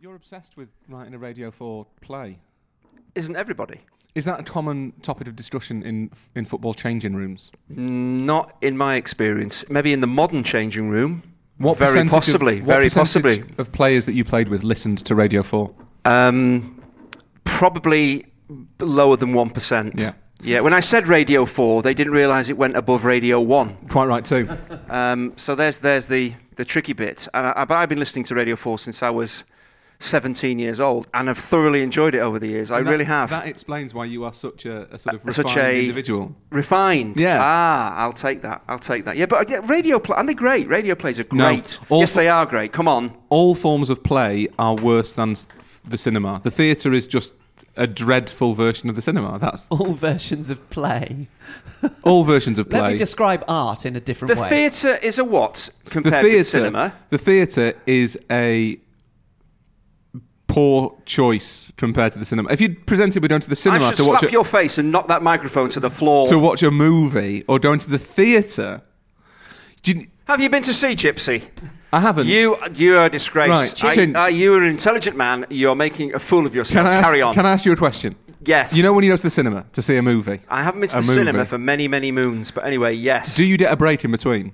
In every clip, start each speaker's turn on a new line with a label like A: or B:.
A: you're obsessed with writing a Radio 4 play.
B: Isn't everybody?
A: Is that a common topic of discussion in in football changing rooms?
B: Not in my experience. Maybe in the modern changing room.
A: What
B: very possibly.
A: Of, what
B: very
A: percentage
B: possibly.
A: of players that you played with listened to Radio 4?
B: Um, probably lower than one percent.
A: Yeah.
B: Yeah. When I said Radio Four, they didn't realise it went above Radio One.
A: Quite right too.
B: Um, so there's there's the the tricky bit. And I, I've been listening to Radio Four since I was 17 years old, and I've thoroughly enjoyed it over the years. I
A: that-
B: really have.
A: That explains why you are such a, a sort of
B: Uh, such
A: refined
B: a-
A: individual.
B: Refined.
A: Yeah.
B: Ah, I'll take that. I'll take that. Yeah, but uh, yeah, radio play, aren't they great? Radio plays are great.
A: All
B: yes,
A: fo-
B: they are great. Come on.
A: All forms of play are worse than the cinema. The theatre is just a dreadful version of the cinema. That's
C: All versions of play.
A: all versions of play.
C: Let me describe art in a different
B: The
C: way.
B: The theatre is a what
A: the
B: compared to cinema?
A: the theatre is a poor choice compared to the cinema. If you'd presented with going to the
B: I
A: cinema
B: should
A: to watch
B: slap
A: a,
B: your face and knock that microphone to the floor.
A: to watch a movie or going to the theatre, you,
B: Have you been to see Gypsy?
A: I haven't.
B: You, you are a disgrace.
A: Right,
B: I- uh, you are an intelligent man. You're making a fool of yourself.
A: can I ask,
B: Carry on.
A: Can I ask you a question?
B: yes.
A: You know when you go to the cinema to see a movie,
B: I haven't been to
A: a
B: the cinema for many, many moons, but anyway, yes.
A: do you get a break in between?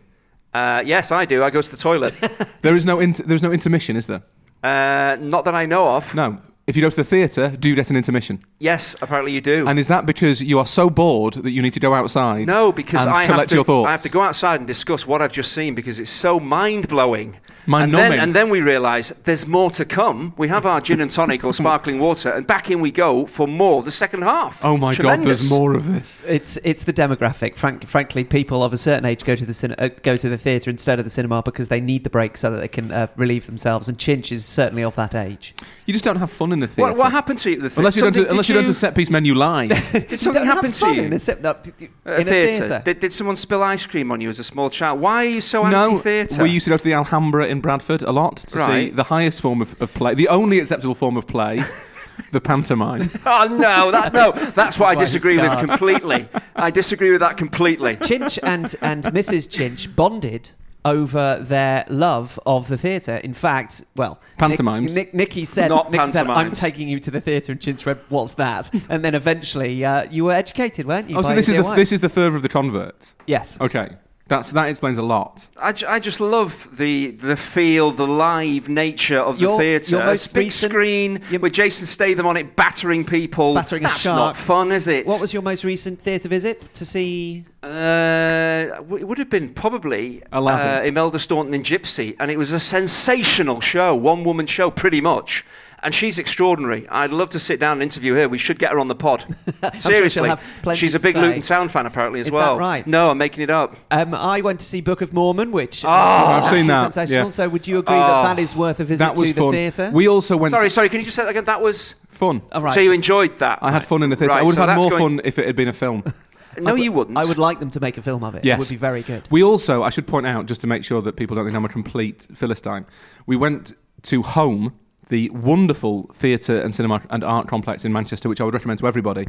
B: Uh, yes, I do. I go to the toilet.
A: There is no inter- there's no intermission, is there?
B: Uh, not that I know of.
A: No. If you go to the theatre, do you get an intermission?
B: Yes, apparently you do.
A: And is that because you are so bored that you need to go outside?
B: no, because
A: and
B: I have,
A: collect
B: to,
A: your thoughts.
B: I have to go outside and discuss what I've just seen because it's so mind blowing. And
A: Mind-numbing.
B: then, and then we realise there's more to come. We have our gin and tonic or sparkling water, and back in we go for more the second half.
A: Oh my god, there's more of this.
C: It's it's the demographic. Frank, frankly, people of a certain age go to the cin- uh, go to the theatre instead of the cinema because they need the break so that they can uh, relieve themselves. And Chinch is certainly of that age.
A: You just don't have fun in the theatre.
B: What, what happened to you? at The thea-
A: Unless you don't,
B: Something-
A: do, unless you don't do set piece menu live.
B: Did something
C: Don't have
B: happen to
C: fun
B: you?
C: in a, cin- no, d- d-
B: At
C: a
B: theatre?
C: theatre?
B: Did, did someone spill ice cream on you as a small child? Why are you so
A: no,
B: anti-theatre?
A: we used to go to the Alhambra in Bradford a lot to see
B: Right.
A: the highest form of, of play, the only acceptable form of play, the pantomime.
B: Oh no, that, no, that's what I
C: why he's
B: disagree with
C: scarred.
B: completely. I disagree with that completely.
C: Chinch and, and Mrs. Chinch bonded over their love of the theatre. In fact, well,
A: Pantomimes.
C: Nick, Nick, Nicky said,
B: Not
C: Nicky said, "I'm taking you to the theatre," and Chinch went, "What's that?" And then eventually, uh, you were educated, weren't you?
A: oh, so this is the this is the further of the convert.
C: yes.
A: Okay, that's that explains a lot.
B: I, ju- I just love the the feel, the live nature of the
C: Your-
B: theatre.
C: your
B: A
C: most
B: big
C: recent-
B: screen
C: your-
B: with Jason Statham on it, battering people.
C: Battering a
B: That's
C: shark.
B: not fun, is it?
C: What was your most recent theatre visit to see?
B: Uh, w- it would have been probably
A: Aladdin.
B: uh, Imelda Staunton in Gypsy, and it was a sensational show, one woman show, pretty much. And she's extraordinary. I'd love to sit down and interview her. We should get her on the pod. Seriously,
C: have plenty
B: she's a big
C: say.
B: Luton Town fan apparently as
C: Is that
B: well.
C: right?
B: No, I'm making it up.
C: Um, I went to see Book of Mormon, which
B: Oh,
A: I've seen that,
C: sensational.
A: yeah.
C: So, would you agree
B: Oh.
C: that that is worth a visit
A: that was
C: to the
A: fun.
C: theatre?
A: We also went.
B: Sorry, sorry. Can you just say that again? That was.
A: fun.
C: All right.
B: So you enjoyed that?
A: I had fun in the theatre.
B: Right,
A: I would
B: so
A: have had more
B: going-
A: fun if it had been a film.
B: No,
C: I would-
B: you wouldn't.
C: I would like them to make a film of it.
A: Yes.
C: It would be very good.
A: We also, I should point out, just to make sure that people don't think I'm a complete philistine, we went to Home, the wonderful theatre and cinema and art complex in Manchester, which I would recommend to everybody,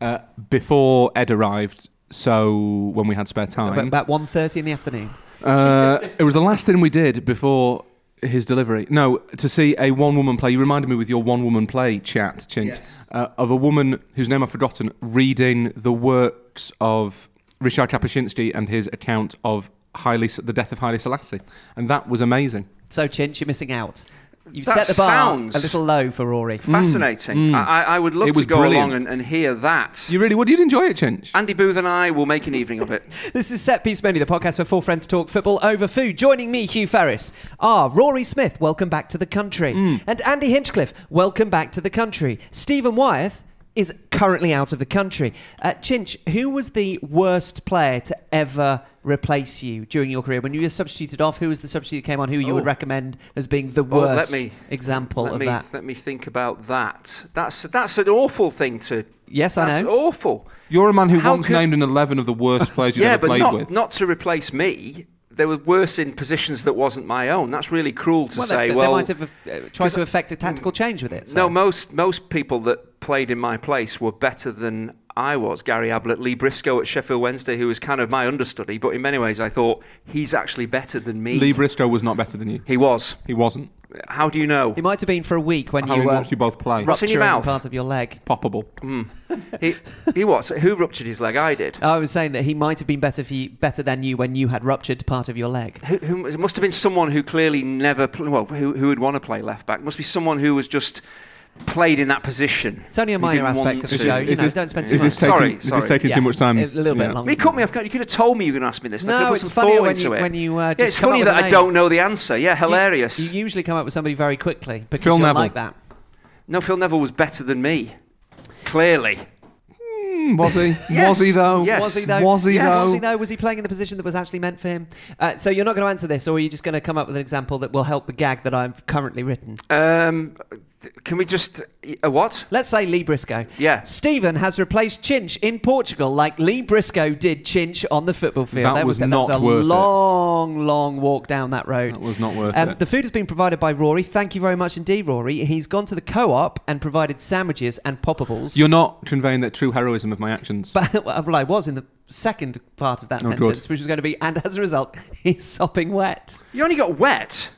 A: uh, before Ed arrived. So when we had spare time,
C: about 1.30 in the afternoon.
A: uh, it was the last thing we did before his delivery. No, to see a one-woman play. You reminded me with your one-woman play chat, Chinch,
B: Yes.
A: uh, of a woman whose name I've forgotten reading the works of Richard Kapuscinski and his account of Haile, the death of Haile Selassie, and that was amazing.
C: So, Chint, you're missing out. You've
B: That
C: set the bar
B: sounds-
C: a little low for Rory. Mm.
B: Fascinating. Mm. I, I I would love
A: It
B: to go
A: brilliant.
B: along and, and hear that.
A: You really would. You'd enjoy it, Chinch.
B: Andy Booth and I will make an evening of it.
C: This is Set Piece Menu, the podcast where four friends talk football over food. Joining me, Hugh Ferris, are Rory Smith, welcome back to the country, mm. and Andy Hinchcliffe, welcome back to the country. Stephen Wyeth is currently out of the country. Uh, Chinch, who was the worst player to ever replace you during your career? When you were substituted off, who was the substitute that came on who you would
B: Oh.
C: recommend as being the
B: Oh, let
C: worst
B: me-
C: example
B: let
C: of
B: me
C: that?
B: let me think about that. That's that's an awful thing to.
C: Yes, I
B: that's
C: know.
B: awful.
A: You're a man who
B: How
A: once
B: could-
A: named an 11 of the worst players you've
B: yeah,
A: ever
B: but
A: played
B: not
A: with.
B: not to replace me. They were worse in positions that wasn't my own. That's really cruel to
C: well,
B: say.
C: they, they
B: well,
C: might have uh, tried
B: 'cause-
C: to effect a tactical change with it. so-
B: no, most most people that played in my place were better than I was Gary Ablett, Lee Briscoe at Sheffield Wednesday, who was kind of my understudy, but in many ways I thought he's actually better than me.
A: Lee Briscoe was not better than you.
B: he was.
A: He wasn't.
B: How do you know?
C: It might have been for a week when
A: Having
C: you were uh,
A: watched you both play.
B: What's in your mouth?
C: part of your leg.
A: Poppable. Hmm.
B: he, he what? Who ruptured his leg? I did.
C: I was saying that he might have been better for you, better than you when you had ruptured part of your leg.
B: Who, who, it must have been someone who clearly never, well, who, who would want to play left back. It must be someone who was just played in that position.
C: It's only a minor aspect of the show. You know,
A: this-
C: don't spend too
A: this
C: much.
A: taking,
B: Sorry,
A: is this taking
C: Yeah.
A: too much time?
C: A little bit
A: Yeah.
C: longer.
B: You cut me off guard. You could have told me you were going to ask me this.
C: No,
B: could have put
C: it's
B: some
C: funnier
B: thought
C: when you-
B: it.
C: when you, uh,
B: yeah, it's
C: come
B: funny
C: with
B: that I don't know the answer. Yeah, hilarious.
C: You usually come up with somebody very quickly because
A: Phil
C: you're
A: Neville.
C: like that.
B: no, Phil Neville was better than me. Clearly.
A: Hmm, was he?
B: Yes.
A: Was he though?
B: Yes.
C: Was he though?
A: Was he
B: Yes.
A: though?
C: Was he though? Was he playing in the position that was actually meant for him? Uh, so you're not going to answer this, or are you just going to come up with an example that will help the gag that I've currently written?
B: Um, th- can we just. A what?
C: Let's say Lee Briscoe.
B: Yeah.
C: Stephen has replaced Chinch in Portugal like Lee Briscoe did Chinch on the football field.
A: That
C: There
A: was
C: that
A: not
C: was a
A: worth it.
C: long, long walk down that road.
A: That was not worth
C: Um,
A: it.
C: the food has been provided by Rory. Thank you very much indeed, Rory. He's gone to the co-op and provided sandwiches and poppables.
A: You're not conveying the true heroism of my actions.
C: But well, I was in the second part of that
A: Oh,
C: sentence, which was going to be, and as a result, he's sopping wet.
B: You only got wet.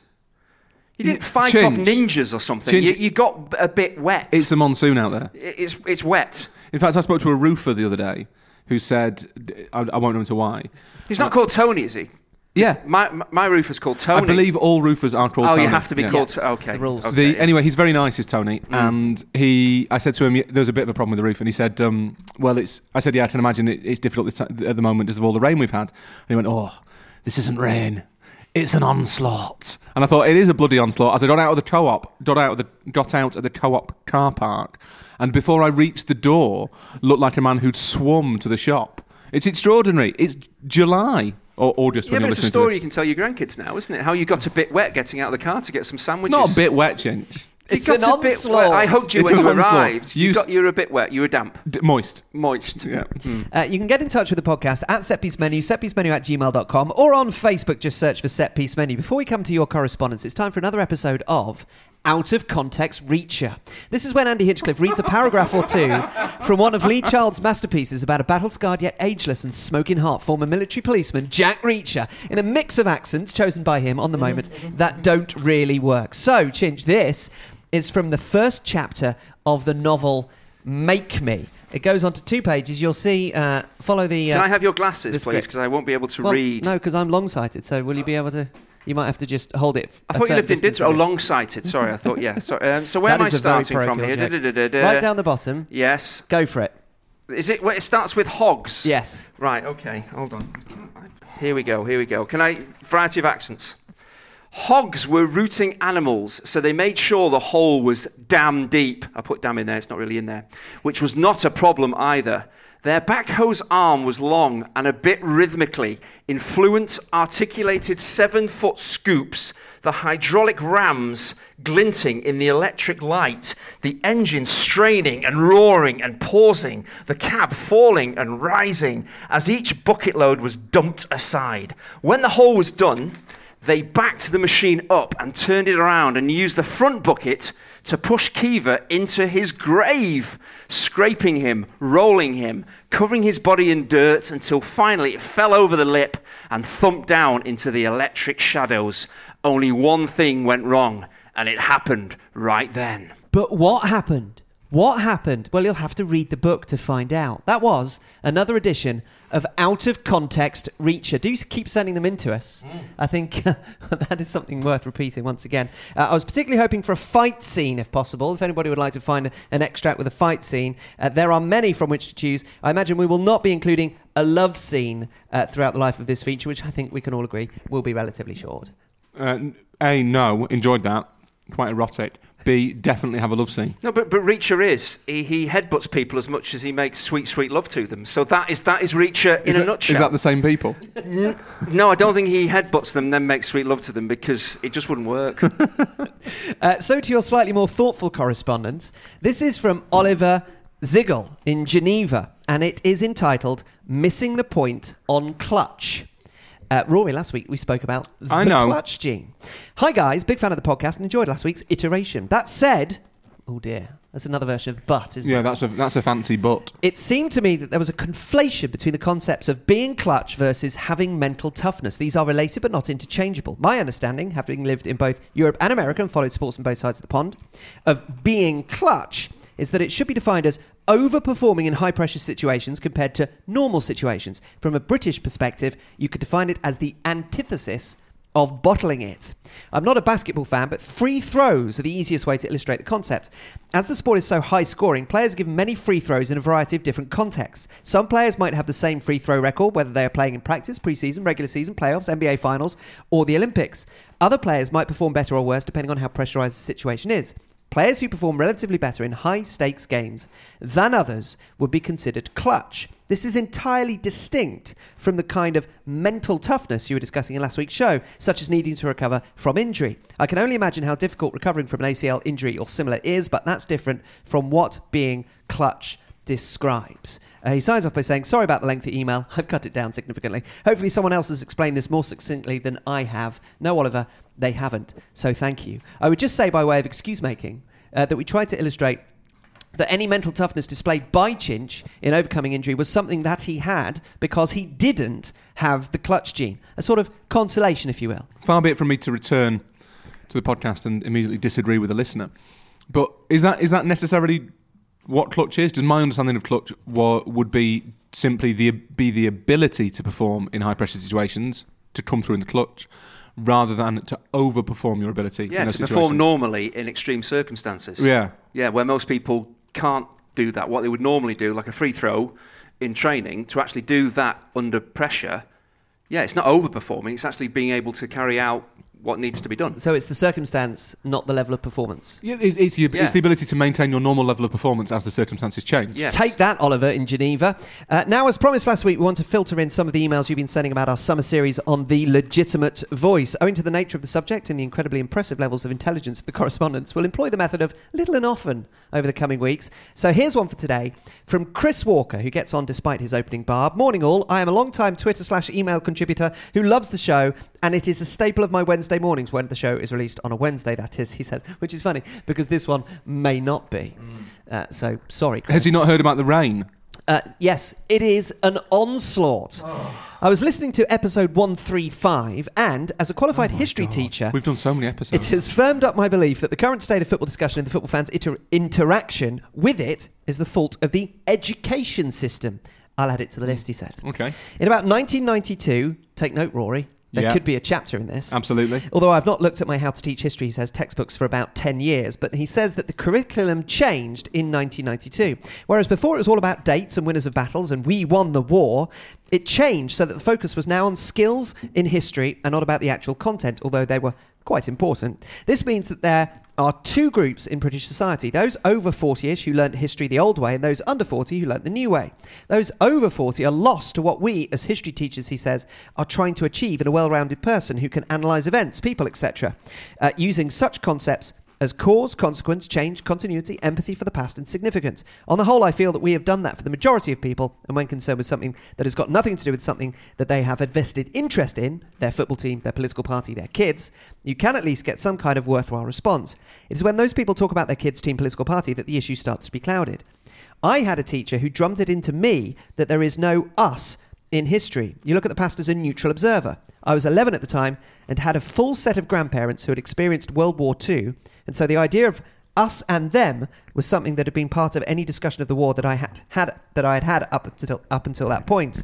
B: You didn't fight
A: Chinch.
B: off ninjas or something.
A: Chinch.
B: You, you got a bit wet.
A: It's a monsoon out there.
B: it's, it's wet.
A: In fact, I spoke to a roofer the other day who said, I, I won't go into why.
B: He's not called Tony, is he?
A: Yeah.
B: My, my, my roofer's called Tony.
A: I believe all roofers are called
B: Oh,
A: Tony.
B: you have to be
A: Yeah.
B: called.
C: Yeah,
B: okay.
C: the rules.
B: okay,
A: The,
B: yeah.
A: Anyway, he's very nice, is Tony, and he. I said to him, there was a bit of a problem with the roof, and he said, um, "Well, it's." I said, "Yeah, I can imagine it, it's difficult this, ti- at the moment because of all the rain we've had." And he went, "Oh, this isn't rain, it's an onslaught." And I thought it is a bloody onslaught. As I got out of the co-op, got out of the got out of the co-op car park, and before I reached the door, looked like a man who'd swum to the shop. It's extraordinary. It's July or August
B: yeah,
A: when
B: but it's a story you can tell your grandkids now, isn't it? How you got a bit wet getting out of the car to get some sandwiches.
A: It's
B: sandwiches.
A: not a bit wet, Chinch.
B: You
C: an
B: a bit
C: onslaught.
B: I hugged you
A: It's
B: when
A: an
B: you
A: onslaught.
B: arrived. You,
A: You
B: got, you were a bit wet. You were damp,
A: D- moist.
B: moist.
A: Yeah.
C: Uh, you can get in touch with the podcast at setpiece menu, setpiecemenu at gmail.com, or on Facebook, just search for Set Piece Menu. Before we come to your correspondence, it's time for another episode of Out of Context Reacher. This is when Andy Hinchcliffe reads a paragraph or two from one of Lee Child's masterpieces about a battle scarred yet ageless and smoking hot former military policeman, Jack Reacher, in a mix of accents chosen by him on the moment that don't really work. So, Chinch, this is from the first chapter of the novel Make Me. It goes on to two pages. You'll see, uh, follow the. Uh,
B: Can I have your glasses, please? Because I won't be able to
C: well,
B: read.
C: No, because I'm long sighted. So will you be able to? You might have to just hold it. f-
B: I thought you lived in
C: distance
B: Oh, long sighted. Sorry, I thought, yeah. Sorry. Um, so where
C: That
B: am I
C: is a very
B: starting from here?
C: joke.
B: Da-da-da-da-da.
C: Right down the bottom.
B: Yes.
C: Go for it.
B: Is it? Well, it starts with hogs.
C: Yes.
B: Right, okay, hold on. Here we go, here we go. Can I. Variety of accents. Hogs were rooting animals, so they made sure the hole was damn deep. I put damn in there, it's not really in there. Which was not a problem either. Their backhoe's arm was long and a bit rhythmically. In fluent, articulated seven foot scoops, the hydraulic rams glinting in the electric light, the engine straining and roaring and pausing, the cab falling and rising as each bucket load was dumped aside. When the hole was done, they backed the machine up and turned it around and used the front bucket to push Keever into his grave, scraping him, rolling him, covering his body in dirt until finally it fell over the lip and thumped down into the electric shadows. Only one thing went wrong, and it happened right then.
C: But what happened? What happened? Well, you'll have to read the book to find out. That was another edition of Out of Context Reacher. Do keep sending them in to us. I think that is something worth repeating once again. Uh, I was particularly hoping for a fight scene, if possible. If anybody would like to find an extract with a fight scene, uh, there are many from which to choose. I imagine we will not be including a love scene uh, throughout the life of this feature, which I think we can all agree will be relatively short.
A: Uh, a, no, enjoyed that. Quite erotic. B, definitely have a love scene.
B: No, but, but Reacher is. He, he headbutts people as much as he makes sweet, sweet love to them. So that is, that is Reacher in
A: is
B: a
A: that,
B: nutshell.
A: Is that the same people?
B: No, I don't think he headbutts them, then makes sweet love to them because it just wouldn't work.
C: Uh, so, to your slightly more thoughtful correspondence, this is from Oliver Ziegel in Geneva, and it is entitled Missing the Point on Clutch. Uh, Rory, last week we spoke about the
A: I know.
C: clutch gene. Hi, guys, big fan of the podcast and enjoyed last week's iteration. That said, Oh dear, that's another version of but, isn't
A: Yeah,
C: it?
A: that's a that's a fancy butt.
C: It seemed to me that there was a conflation between the concepts of being clutch versus having mental toughness. These are related but not interchangeable. My understanding, having lived in both Europe and America and followed sports on both sides of the pond, of being clutch is that it should be defined as overperforming in high pressure situations compared to normal situations. From a British perspective, you could define it as the antithesis of bottling it. I'm not a basketball fan, but free throws are the easiest way to illustrate the concept. As the sport is so high scoring, players are given many free throws in a variety of different contexts. Some players might have the same free throw record, whether they are playing in practice, preseason, regular season, playoffs, NBA finals, or the Olympics. Other players might perform better or worse depending on how pressurized the situation is. Players who perform relatively better in high stakes games than others would be considered clutch. This is entirely distinct from the kind of mental toughness you were discussing in last week's show, such as needing to recover from injury. I can only imagine how difficult recovering from an ACL injury or similar is, but that's different from what being clutch describes. Uh, he signs off by saying, Sorry about the lengthy email. I've cut it down significantly. Hopefully, someone else has explained this more succinctly than I have. No, Oliver, they haven't. So thank you. I would just say, by way of excuse making, uh, that we tried to illustrate that any mental toughness displayed by Chinch in overcoming injury was something that he had because he didn't have the clutch gene. A sort of consolation, if you will.
A: Far be it from me to return to the podcast and immediately disagree with the listener. But is that is that necessarily what clutch is? Does my understanding of clutch wa- would be simply the be the ability to perform in high pressure situations to come through in the clutch, rather than to overperform your ability?
B: Yeah, to
A: those
B: perform normally in extreme circumstances.
A: Yeah.
B: Yeah, where most people can't do that. What they would normally do, like a free throw in training, to actually do that under pressure, yeah, it's not overperforming. It's actually being able to carry out what needs to be done.
C: So it's the circumstance, not the level of performance.
A: Yeah, it's, it's, the,
B: Yeah.
A: it's the ability to maintain your normal level of performance as the circumstances change.
B: Yes.
C: Take that, Oliver, in Geneva. Uh, now, as promised last week, we want to filter in some of the emails you've been sending about our summer series on the legitimate voice. Owing to the nature of the subject and the incredibly impressive levels of intelligence of the correspondents, we'll employ the method of little and often over the coming weeks. So here's one for today from Chris Walker, who gets on despite his opening barb. Morning, all. I am a long-time Twitter slash email contributor who loves the show, and it is a staple of my Wednesday mornings when the show is released on a Wednesday, that is, he says, which is funny because this one may not be. Uh, so sorry, Chris.
A: Has he not heard about the rain?
C: Uh, yes, it is an onslaught. I was listening to episode 135, and as a qualified history teacher,
A: We've done so many episodes.
C: it has firmed up my belief that the current state of football discussion and the football fans' inter- interaction with it is the fault of the education system. I'll add it to the list, he said.
A: Okay,
C: In about 1992, take note, Rory, there
A: Yeah.
C: could be a chapter in this.
A: absolutely.
C: Although I've not looked at my How to Teach History, he says textbooks for about 10 years, but he says that the curriculum changed in 1992. Whereas before it was all about dates and winners of battles and we won the war, it changed so that the focus was now on skills in history and not about the actual content, although they were quite important. This means that there are two groups in British society those over 40 ish who learnt history the old way, and those under 40 who learnt the new way. Those over 40 are lost to what we, as history teachers, he says, are trying to achieve in a well rounded person who can analyse events, people, etc., uh, using such concepts as cause, consequence, change, continuity, empathy for the past, and significance. On the whole, I feel that we have done that for the majority of people, and when concerned with something that has got nothing to do with something that they have a vested interest in, their football team, their political party, their kids, you can at least get some kind of worthwhile response. It is when those people talk about their kids' team, political party, that the issue starts to be clouded. I had a teacher who drummed it into me that there is no us in history. You look at the past as a neutral observer. I was 11 at the time and had a full set of grandparents who had experienced World War II, and so the idea of us and them was something that had been part of any discussion of the war that I had had that I had had up until up until that point.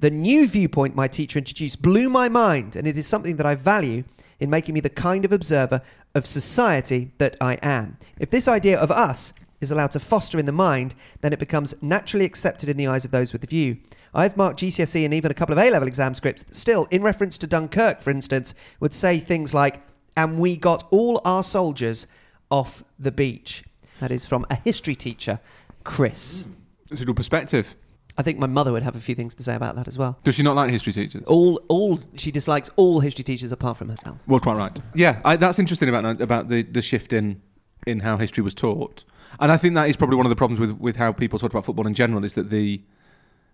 C: The new viewpoint my teacher introduced blew my mind, and it is something that I value in making me the kind of observer of society that I am. If this idea of us is allowed to foster in the mind, then it becomes naturally accepted in the eyes of those with the view. I've marked GCSE and even a couple of A level exam scripts that still, in reference to Dunkirk, for instance, would say things like, and we got all our soldiers off the beach. That is from a history teacher, Chris. Hmm.
A: It's a good perspective.
C: I think my mother would have a few things to say about that as well.
A: Does she not like history teachers?
C: All, all she dislikes all history teachers apart from herself.
A: Well, quite right. Yeah, I, that's interesting about about the, the shift in in how history was taught, and I think that is probably one of the problems with, with how people talk about football in general is that the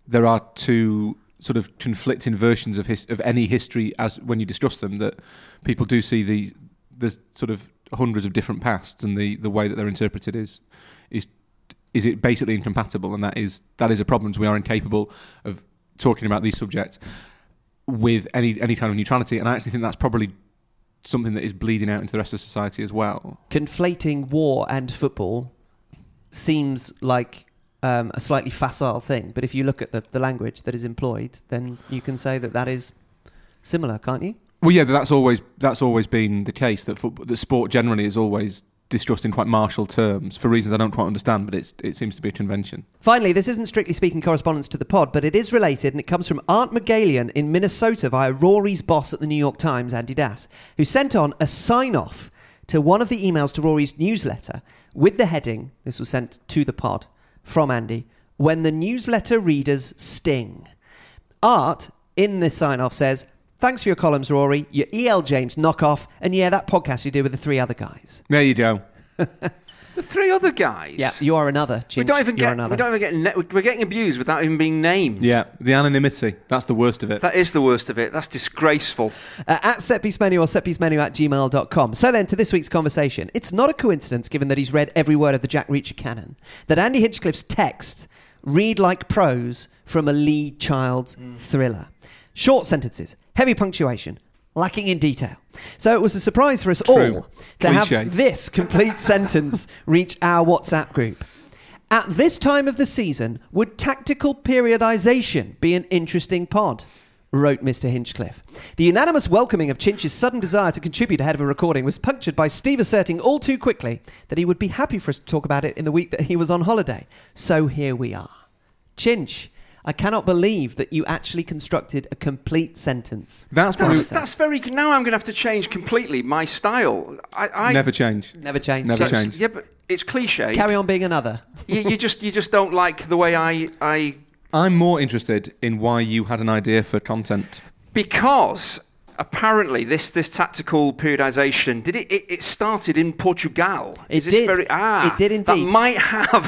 A: there are two sort of conflicting versions of his, of any history as when you discuss them that people do see the sort of hundreds of different pasts, and the, the way that they're interpreted is is is it basically incompatible, and that is that is a problem. So we are incapable of talking about these subjects with any any kind of neutrality, and I actually think that's probably something that is bleeding out into the rest of society as well.
C: Conflating war and football seems like um, a slightly facile thing, but if you look at the, the language that is employed, then you can say that that is similar, can't you?
A: Well, yeah, that's always that's always been the case. That football, that sport generally is always discussed in quite martial terms for reasons I don't quite understand, but it's, it seems to be a convention.
C: Finally, this isn't strictly speaking correspondence to the pod, but it is related, and it comes from Art McGalian in Minnesota via Rory's boss at the New York Times, Andy Das, who sent on a sign off to one of the emails to Rory's newsletter with the heading, this was sent to the pod from Andy, when the newsletter readers sting. Art, in this sign off, says, Thanks for your columns, Rory, your E.L. James knockoff, and yeah, that podcast you did with the three other guys.
A: There you go.
B: The three other guys.
C: Yeah, you are another.
B: We don't even
C: You're
B: get.
C: another.
B: We don't even get. Ne- we're getting abused without even being named.
A: Yeah, the anonymity. That's the worst of it.
B: That is the worst of it. That's disgraceful.
C: uh, at setpiecemenu or setpiecemenu at gmail.com. So then, to this week's conversation. It's not a coincidence, given that he's read every word of the Jack Reacher canon, that Andy Hinchcliffe's texts read like prose from a Lee Child's thriller. Short sentences, heavy punctuation, lacking in detail. So it was a surprise for us
A: True.
C: all to
A: Cliche.
C: have this complete sentence reach our WhatsApp group. At this time of the season, would tactical periodization be an interesting pod? Wrote Mr. Hinchcliffe. The unanimous welcoming of Chinch's sudden desire to contribute ahead of a recording was punctured by Steve asserting all too quickly that he would be happy for us to talk about it in the week that he was on holiday. So here we are. Chinch, I cannot believe that you actually constructed a complete sentence.
A: That's probably
B: That's, that's very. Now I'm going to have to change completely my style. I, I
A: never change.
C: Never change.
A: Never
B: so-
A: change.
B: Yeah, but it's cliche.
C: Carry on being another.
B: you, you just you just don't like the way I I
A: I'm more interested in why you had an idea for content.
B: because apparently this this tactical periodization did it it, it started in Portugal.
C: It did.
B: Very, ah,
C: It did indeed.
B: That might have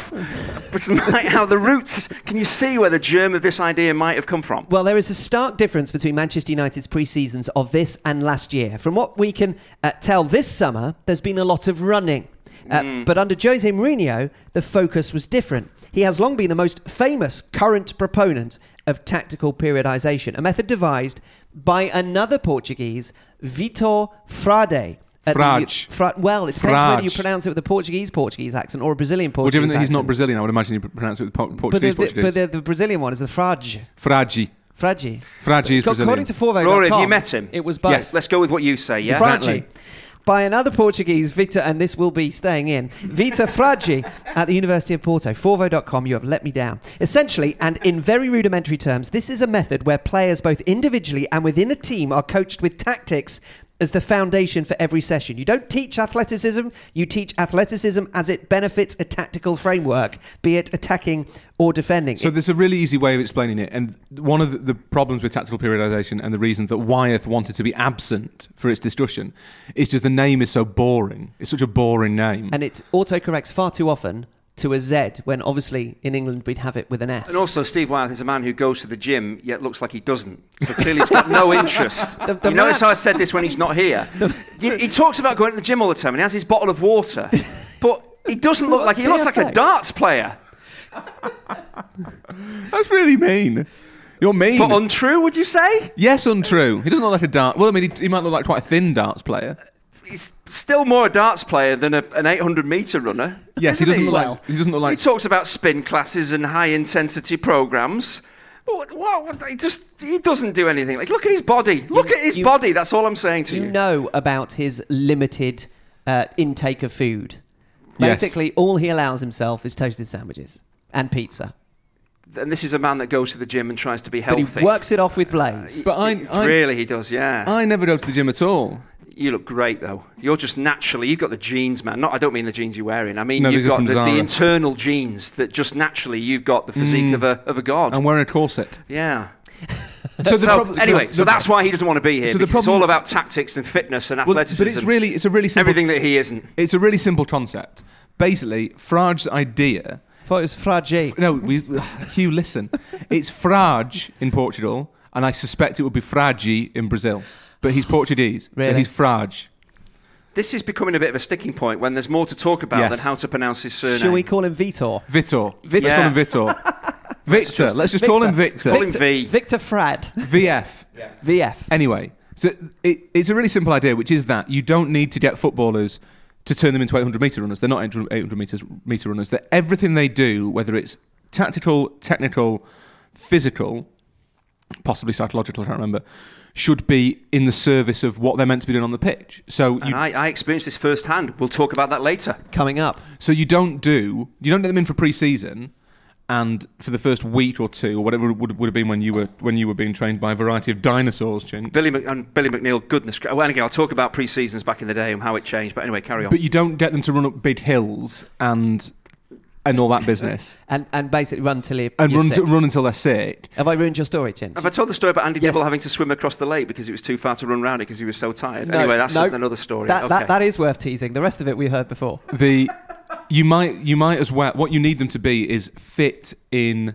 B: might have the roots. Can you see where the germ of this idea might have come from?
C: Well, there is a stark difference between Manchester United's pre-seasons of this and last year. From what we can uh, tell this summer, there's been a lot of running. Uh, But under Jose Mourinho, the focus was different. He has long been the most famous current proponent of tactical periodization, a method devised by another Portuguese, Vitor Frade. at the-
A: Frage.
C: Fra- well, it depends whether you pronounce it with a Portuguese Portuguese accent or a Brazilian
A: Well,
C: Portuguese
A: given that he's not. Brazilian, I would imagine you pronounce it with po-
C: but
A: Portuguese.
C: the, the,
A: Portuguese.
C: but the, the Brazilian one is the Frage.
A: Frage.
C: Frage.
A: Frage is
C: Co-
A: Brazilian.
C: According to Forvo.com,
B: Rory, have you met him?
C: It was both.
A: Yes.
B: Let's go with what you say. Yeah.
A: Exactly.
C: By another Portuguese, Victor, and this will be staying in, Victor Fragi at the University of Porto. Forvo.com, you have let me down. Essentially, and in very rudimentary terms, this is a method where players, both individually and within a team, are coached with tactics as the foundation for every session. You don't teach athleticism, you teach athleticism as it benefits a tactical framework, be it attacking or defending.
A: So
C: It-
A: there's a really easy way of explaining it, and one of the, the problems with tactical periodization and the reasons that Wyeth wanted to be absent for its discussion is just the name is so boring. It's such a boring name.
C: and it autocorrects far too often to a Z when obviously in England we'd have it with an S.
B: And also, Steve Wyeth is a man who goes to the gym yet looks like he doesn't. So clearly, he's got no interest.
C: The- the
B: you notice how I said this when he's not here. he, he talks about going to the gym all the time, and he has his bottle of water, but he doesn't look like he
C: the
B: looks like a darts player.
A: That's really mean. You're mean.
B: But untrue, would you say?
A: yes, untrue. He doesn't look like a dart. Well, I mean, he, he might look like quite a thin darts player.
B: He's still more a darts player than a, an 800 meter runner.
A: Yes, he doesn't look
B: Well,
A: like. He doesn't look
B: He talks about spin classes and high intensity programs. What, what, he just he doesn't do anything. Like look at his body. Look at his
C: you-
B: body. That's all I'm saying to
C: you
B: you.
C: know about his limited uh, intake of food.
A: Yes.
C: Basically, all he allows himself is toasted sandwiches and pizza.
B: And this is a man that goes to the gym and tries to be healthy.
C: But he works it off with Blaze.
A: But I, I,
B: really, he does. Yeah.
A: I never go to the gym at all.
B: You look great though. You're just naturally. You've got the genes, man. Not. I don't mean the genes you're wearing. I mean
A: No,
B: you've got the, the internal genes that just naturally you've got the mm. physique of a of a god.
A: I'm wearing a corset.
B: yeah.
A: So,
B: So,
A: prob-
B: anyway,
A: the-
B: so that's why he doesn't want to be here.
A: So the
B: because it's all about tactics and fitness and
A: Well,
B: athleticism.
A: but it's really, it's a really simple.
B: everything that he isn't.
A: It's a really simple concept. Basically, Frage's idea.
C: thought it was Fragi.
A: No, we, Hugh, listen. It's Frage in Portugal, and I suspect it would be Fragi in Brazil. But he's Portuguese, so
C: Really?
A: he's Frage.
B: This is becoming a bit of a sticking point when there's more to talk about
A: Yes.
B: than how to pronounce his surname.
C: Shall we call him Vitor?
A: Vitor.
C: Vitor.
A: Let's call him Vitor. Victor. Let's just call him Victor.
B: Call him V.
C: Victor Frad.
A: VF.
C: VF.
A: Anyway, so it, it's a really simple idea, which is that you don't need to get footballers to turn them into 800 meter runners. They're not 800 800 meters meter runners. That everything they do, whether it's tactical, technical, physical, possibly psychological, I can't remember, should be in the service of what they're meant to be doing on the pitch. So
B: And
A: you,
B: I, I experienced this firsthand. We'll talk about that later.
C: Coming up.
A: so you don't do you don't get them in for pre-season. And for the first week or two, or whatever it would, would have been when you were when you were being trained by a variety of dinosaurs, Chin,
B: Billy Mc, and Billy McNeill, goodness. gra- Well, again, I'll talk about pre-seasons back in the day and how it changed. But anyway, carry on.
A: But you don't get them to run up big hills and and all that business
C: And and basically run till you.
A: and run,
C: sick.
A: to, run until they're sick.
C: Have I ruined your story, Chin?
B: Have I told the story about Andy
C: Yes.
B: Dibble having to swim across the lake because it was too far to run round it because he was so tired?
C: No,
B: anyway, that's
C: no.
B: another story.
C: That,
B: okay.
C: that, that is worth teasing. The rest of it we heard before.
A: The you might you might as well what you need them to be is fit in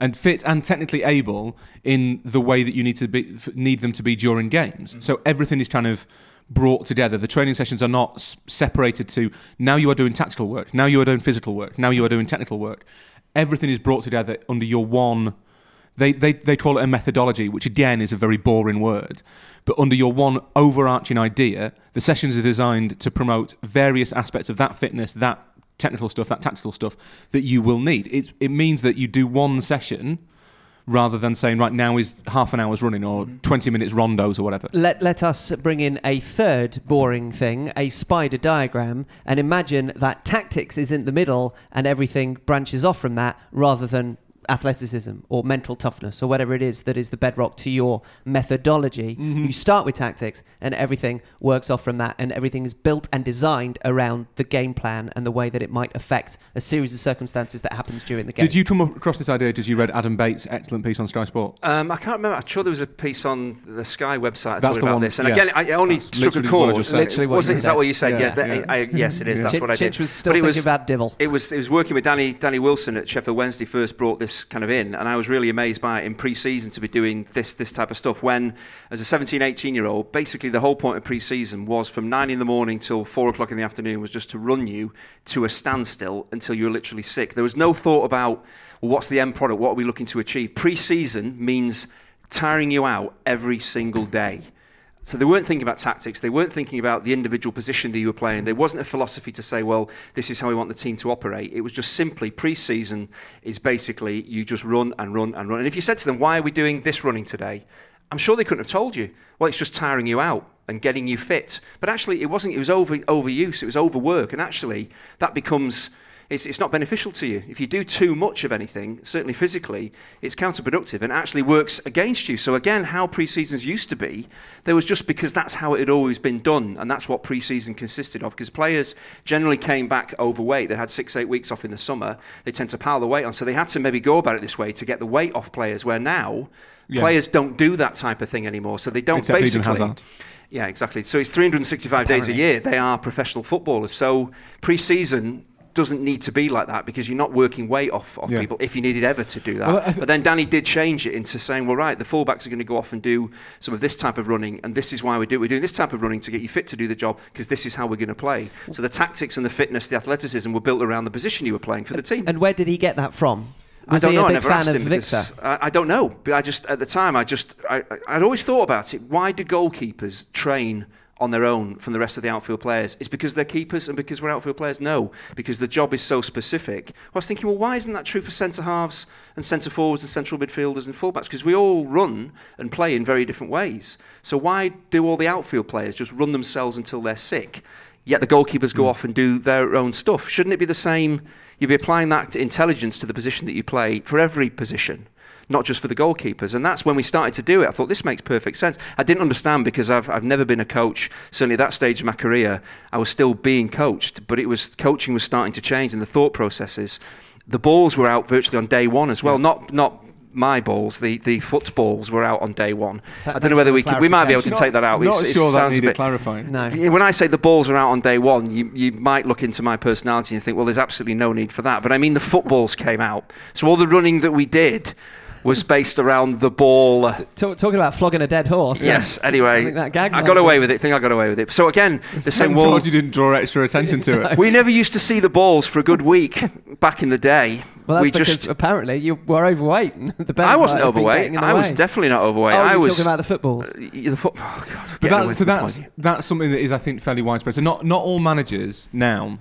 A: and fit and technically able in the way that you need to be need them to be during games. Mm-hmm. So everything is kind of brought together. The training sessions are not s- separated to now you are doing tactical work, now you are doing physical work, now you are doing technical work. Everything is brought together under your one they, they, they call it a methodology, which again is a very boring word. But under your one overarching idea, the sessions are designed to promote various aspects of that fitness, that technical stuff, that tactical stuff that you will need. It, it means that you do one session rather than saying, right, now is half an hour's running or mm-hmm. 20 minutes rondos or whatever.
C: Let, let us bring in a third boring thing, a spider diagram, and imagine that tactics is in the middle and everything branches off from that rather than athleticism or mental toughness or whatever it is that is the bedrock to your methodology. You start with tactics and everything works off from that, and everything is built and designed around the game plan and the way that it might affect a series of circumstances that happens during the game.
A: Did you come across this idea because you read Adam Bate's excellent piece on Sky Sport?
B: Um, I can't remember. I'm sure there was a piece on the Sky website
A: That's
B: talking
A: the
B: about
A: one,
B: this. And
A: yeah.
B: again, I I only
A: That's
B: struck a
A: literally what
B: chord.
C: Literally what
B: was it, is that what you said?
A: Yeah,
B: Yeah. that-
A: yeah.
B: I, I, yes, it is. That's
C: Chin-
B: what I did.
C: Chinch was still
B: But it
C: thinking
B: was,
C: about Dibble.
B: It was, it was working with Danny, Danny Wilson at Sheffield Wednesday first brought this kind of in, and I was really amazed by it in pre-season to be doing this this type of stuff. When, as a 17, 18 year old, basically the whole point of pre-season was from nine in the morning till four o'clock in the afternoon was just to run you to a standstill until you were literally sick. There was no thought about well, what's the end product, what are we looking to achieve. Pre-season means tiring you out every single day. So they weren't thinking about tactics. They weren't thinking about the individual position that you were playing. There wasn't a philosophy to say, well, this is how we want the team to operate. It was just simply pre-season is basically you just run and run and run. And if you said to them, why are we doing this running today? I'm sure they couldn't have told you. Well, it's just tiring you out and getting you fit. But actually, it wasn't. It was over overuse. It was overwork. And actually, that becomes it's, it's not beneficial to you. If you do too much of anything, certainly physically, it's counterproductive and actually works against you. So, again, how pre seasons used to be, there was just because that's how it had always been done, and that's what pre season consisted of. Because players generally came back overweight. They had six, eight weeks off in the summer. They tend to pile the weight on. So, they had to maybe go about it this way to get the weight off players, where now
A: Yeah.
B: players don't do that type of thing anymore. So, they don't
A: Except
B: basically. Yeah, exactly. So it's 365 days a year. They are professional footballers. So pre-season doesn't need to be like that because you're not working weight off, off
A: Yeah.
B: people if you needed ever to do that.
A: Well, th-
B: but then Danny did change it into saying, well, right, the fullbacks are going to go off and do some of this type of running, and this is why we do it. We're doing this type of running to get you fit to do the job because this is how we're going to play. So the tactics and the fitness, the athleticism were built around the position you were playing for the team.
C: And where did he get that from? Was
B: I don't
C: he
B: know.
C: a
B: I
C: big
B: never
C: fan
B: asked
C: of
B: him because I, I don't know. But I just at the time I just I, I- I'd always thought about it. Why do goalkeepers train on their own from the rest of the outfield players? It's because they're keepers and because we're outfield players. No, because the job is so specific. I was thinking, well, why isn't that true for centre halves and centre forwards and central midfielders and fullbacks? Because we all run and play in very different ways. So why do all the outfield players just run themselves until they're sick? Yet the goalkeepers go hmm. off and do their own stuff. Shouldn't it be the same? You'd be applying that intelligence to the position that you play for every position, not just for the goalkeepers. And that's when we started to do it. I thought this makes perfect sense. I didn't understand because I've, I've never been a coach. Certainly at that stage of my career, I was still being coached, but it was coaching was starting to change and the thought processes. The balls were out virtually on day one as well. Not not my balls. The the footballs were out on day one.
C: Th-
B: I don't know whether we
C: the
B: can, we might be able to
A: Not-
B: take that out.
A: Not
B: It's- it
A: sure that
B: sounds a
A: needed
B: bit-
A: clarifying.
C: No.
B: When I say the balls are out on day one, you, you might look into my personality and think, well, there's absolutely no need for that. But I mean, the footballs came out. So all the running that we did was based around the ball.
C: Talk, talking about flogging a dead horse.
B: Yes.
C: I
B: Anyway,
C: think that gag
B: I
C: might
B: got
C: be-
B: away with it. I think I got away with it. So again, the same
A: Thank
B: wall.
A: God you didn't draw extra attention to it.
B: We never used to see the balls for a good week back in the day.
C: Well, that's
B: we
C: because
B: just.
C: apparently you were overweight. the
B: I wasn't
C: might have been
B: overweight.
C: getting in the
B: I was definitely not overweight.
C: Oh,
B: I
C: you're
B: was
C: talking about the football.
B: Uh, the foot- oh, God,
A: But that, so that's that's something that is, I think, fairly widespread. So not not all managers now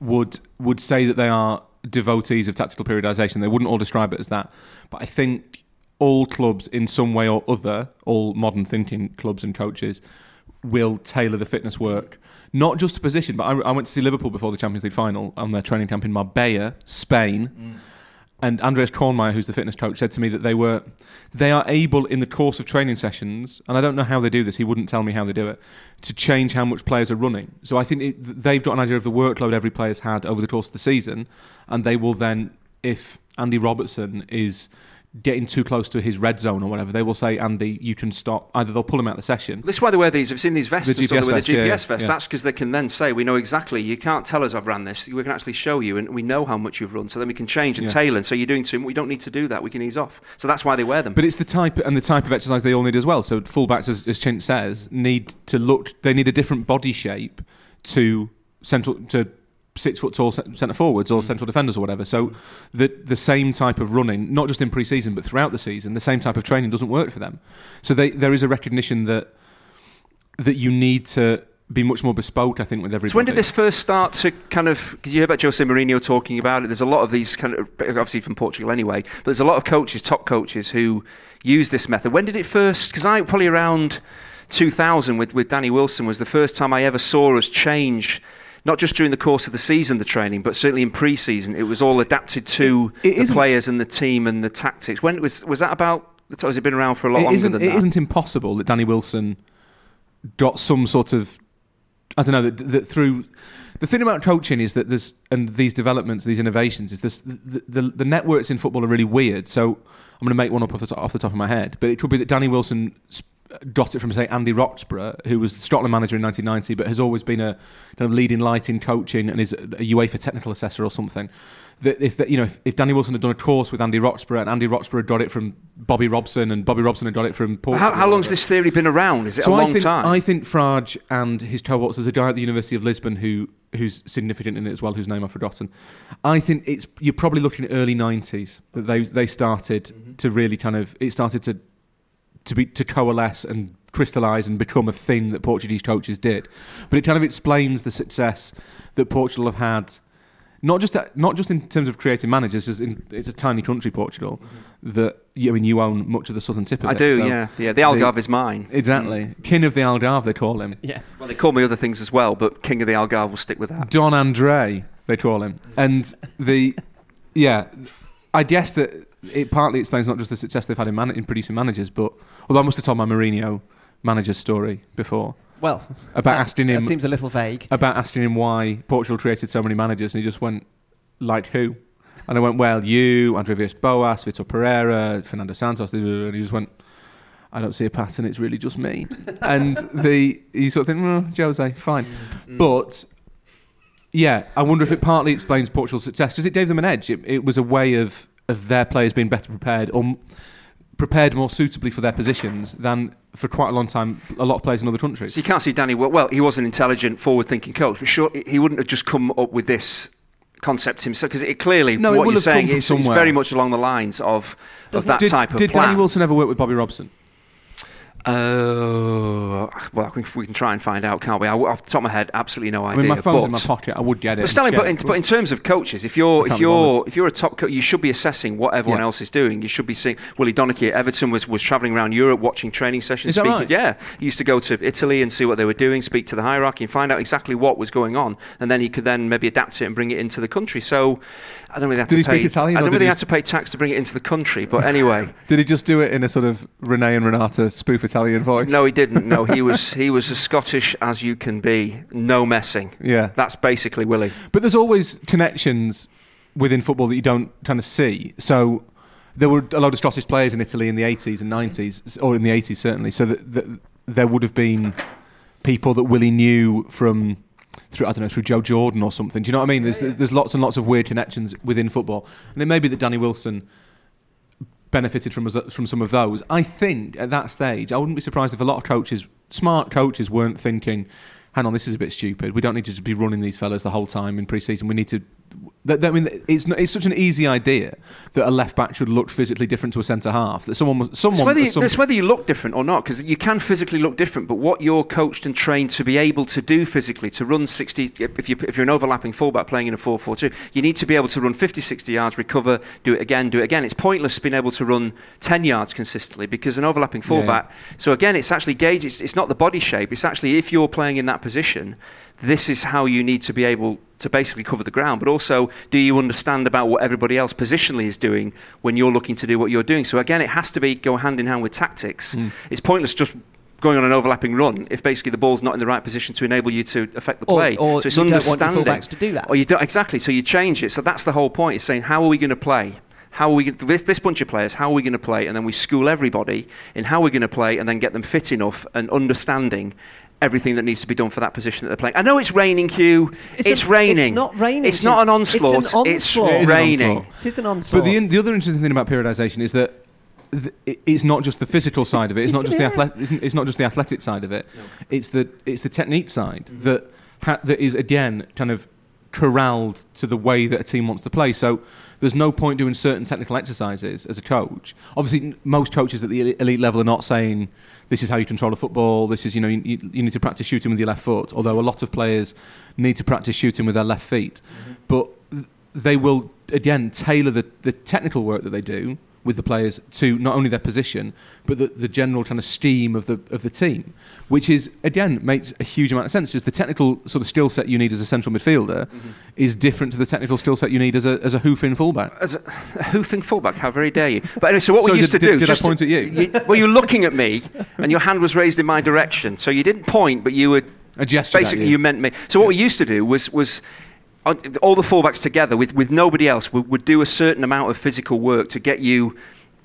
A: would would say that they are devotees of tactical periodisation. They wouldn't all describe it as that. But I think all clubs, in some way or other, all modern thinking clubs and coaches, will tailor the fitness work. Not just to position, but I, I went to see Liverpool before the Champions League final on their training camp in Marbella, Spain. Mm. And Andreas Kornmeier, who's the fitness coach, said to me that they were they are able in the course of training sessions, and I don't know how they do this. He wouldn't tell me how they do it to change how much players are running. So I think it, they've got an idea of the workload every player's had over the course of the season, and they will then, if Andy Robertson is getting too close to his red zone or whatever, they will say, Andy, you can stop. Either they'll pull him out of the session.
B: This is why they wear these. I've seen these vests
A: The GPS
B: with
A: vest,
B: the GPS
A: yeah,
B: vest?
A: yeah.
B: That's because they can then say, we know exactly. You can't tell us I've ran this. We can actually show you, and we know how much you've run. So then we can change and
A: Yeah.
B: tailor. And so you're doing too. Much. We don't need to do that. We can ease off. So that's why they wear them.
A: But it's the type and the type of exercise they all need as well. So fullbacks, as, as Chint says, need to look. They need a different body shape to central to six foot tall centre forwards or mm. central defenders or whatever. So the the same type of running, not just in pre-season but throughout the season, the same type of training doesn't work for them. So they, there is a recognition that that you need to be much more bespoke. I think with everybody.
B: So when did this first start to kind of? Because you hear about Jose Mourinho talking about it. There's a lot of these kind of, obviously from Portugal anyway. But there's a lot of coaches, top coaches, who use this method. When did it first? Because I probably around 2000 with with Danny Wilson was the first time I ever saw us change. Not just during the course of the season, the training, but certainly in pre-season, it was all adapted to
A: It- it
B: the players and the team and the tactics. When was was that about? Has it been around for a lot
A: it
B: longer than
A: it
B: that?
A: isn't impossible that Danny Wilson got some sort of I don't know that, that through the thing about coaching is that there's and these developments, these innovations is this the, the, the networks in football are really weird. So I'm going to make one up off the, top, off the top of my head, but it could be that Danny Wilson got it from say Andy Roxburgh, who was the Scotland manager in 1990, but has always been a kind of leading light in coaching and is a UEFA technical assessor or something. That if that, you know if, if Danny Wilson had done a course with Andy Roxburgh and Andy Roxburgh had got it from Bobby Robson and Bobby Robson had got it from Portugal.
B: how, how long's this theory been around? Is it
A: So
B: a
A: I
B: long
A: think,
B: time?
A: I think Frage and his cohorts. There's a guy at the University of Lisbon who who's significant in it as well, whose name I've forgotten. I think it's you're probably looking at early '90s that they they started
B: Mm-hmm.
A: to really kind of it started to to be to coalesce and crystallize and become a thing that Portuguese coaches did. But it kind of explains the success that Portugal have had. Not just not just in terms of creating managers, in, it's a tiny country, Portugal. That I mean, you own much of the southern tip of
B: Mm-hmm. I do,
A: so
B: yeah, yeah. The Algarve is mine.
A: Exactly, king of the Algarve, they call him.
C: Yes.
B: Well, they call me other things as well, but King of the Algarve will stick with that.
A: Don Andre, they call him. And the, yeah, I guess that it partly explains not just the success they've had in, man- in producing managers, but although I must have told my Mourinho manager story before
C: Well,
A: about
C: that,
A: asking him
C: That seems a little vague.
A: about asking him why Portugal created so many managers, and he just went, like who? And I went, well, you, Andre Villas-Boas, Vitor Pereira, Fernando Santos, and he just went, I don't see a pattern. It's really just me. and the you sort of think, well, Jose, fine, mm-hmm. but yeah, I wonder if it partly explains Portugal's success because it gave them an edge. It, it was a way of of their players being better prepared or prepared more suitably for their positions than for quite a long time a lot of players in other countries.
B: So you can't see Danny. Well, well he was an intelligent, forward-thinking coach, but sure, he wouldn't have just come up with this concept himself because it clearly,
A: No,
B: from
A: it
B: what you're saying, it's, it's very much along the lines of, of that
A: did,
B: type of
A: did
B: plan.
A: Danny Wilson ever work with Bobby Robson?
B: Uh, well, we, we can try and find out, can't we? I, off the top of my head, absolutely no
A: I
B: idea.
A: mean, my phone's in my pocket. I would get it.
B: But Stanley, but in, but in terms of coaches, if you're if you're if you're a top coach, you should be assessing what everyone
A: Yeah.
B: else is doing. You should be seeing Willie Donachie at Everton was was travelling around Europe watching training sessions.
A: Is that
B: speaking,
A: right?
B: Yeah, he used to go to Italy and see what they were doing, speak to the hierarchy, and find out exactly what was going on, and then he could then maybe adapt it and bring it into the country. So I don't really have
A: Did
B: to
A: he
B: pay.
A: speak Italian,
B: I don't really
A: he
B: have to pay tax to bring it into the country. But anyway,
A: Did he just do it in a sort of Renee and Renato spoof Italian voice?
B: no, he didn't. No, he was he was as Scottish as you can be. No messing.
A: Yeah.
B: That's basically Willie.
A: But there's always connections within football that you don't kind of see. So there were a lot of Scottish players in Italy in the 80s and 90s, or in the 80s certainly. So that, that there would have been people that Willie knew from through I don't know through Joe Jordan or something. Do you know what I mean? There's, there's there's lots and lots of weird connections within football, and it may be that Danny Wilson benefited from uh, from some of those. I think at that stage, I wouldn't be surprised if a lot of coaches, smart coaches, weren't thinking, "Hang on, this is a bit stupid. We don't need to just be running these fellas the whole time in pre-season. We need to." That, that- I mean, it's not, it's such an easy idea that a left back should look physically different to a centre half. That someone, was- someone,
B: It's whether, you,
A: some-
B: it's whether you look different or not, because you can physically look different, but what you're coached and trained to be able to do physically, to run 60, if, you, if you're an overlapping fullback playing in a 4 4 2, you need to be able to run 50, 60 yards, recover, do it again, do it again. It's pointless being able to run 10 yards consistently because an overlapping
A: Yeah.
B: fullback. So again, it's actually gauge, it's, it's not the body shape, it's actually if you're playing in that position, this is how you need to be able to basically cover the ground. But also, do you understand about what everybody else positionally is doing when you're looking to do what you're doing? So again, it has to be go hand in hand with tactics.
A: Mm.
B: It's pointless just going on an overlapping run if basically the ball's not in the right position to enable you to affect the play.
C: or
B: so it's
C: you don't want your
B: understanding.
C: to do that.
B: Or you don't exactly. So you change it. So that's the whole point. Is saying how are we going to play? How are we with this bunch of players? How are we going to play? And then we school everybody in how we're going to play, and then get them fit enough and understanding everything that needs to be done for that position that they're playing. I know it's raining, Hugh. It's,
C: It's a-
B: raining.
C: it's not raining,
B: It's not an
C: Jim. It's an
B: onslaught.
C: onslaught. It is an
B: raining.
A: onslaught.
C: It is an onslaught.
A: But the, the other interesting thing about periodisation is that th- it's not just the physical side of it. It's not just the
C: Yeah.
A: athletic. It's it's not just the athletic side of it. It's the it's the technique side mm-hmm. that ha- that is again kind of corralled to the way that a team wants to play. So there's no point doing certain technical exercises as a coach. Obviously, n- most coaches at the elite level are not saying this is how you control a football. This is you know you, you need to practice shooting with your left foot. Although a lot of players need to practice shooting with their left feet, mm-hmm. but they will again tailor the, the technical work that they do with the players to not only their position but the, the general kind of scheme of the of the team, which is again makes a huge amount of sense. Just the technical sort of skill set you need as a central midfielder mm-hmm. is different to the technical skill set you need as a as a hoofing fullback.
B: As a, a hoofing fullback, how very dare you? But anyway, so what
A: So
B: we used
A: did-
B: to do.
A: did- did I
B: just
A: point at you?
B: well, you were looking at me, and your hand was raised in my direction. So you didn't point, but you were
A: A gesture.
B: basically
A: you.
B: you meant me. So what we used to do was was all the fullbacks together with, with nobody else would, would do a certain amount of physical work to get you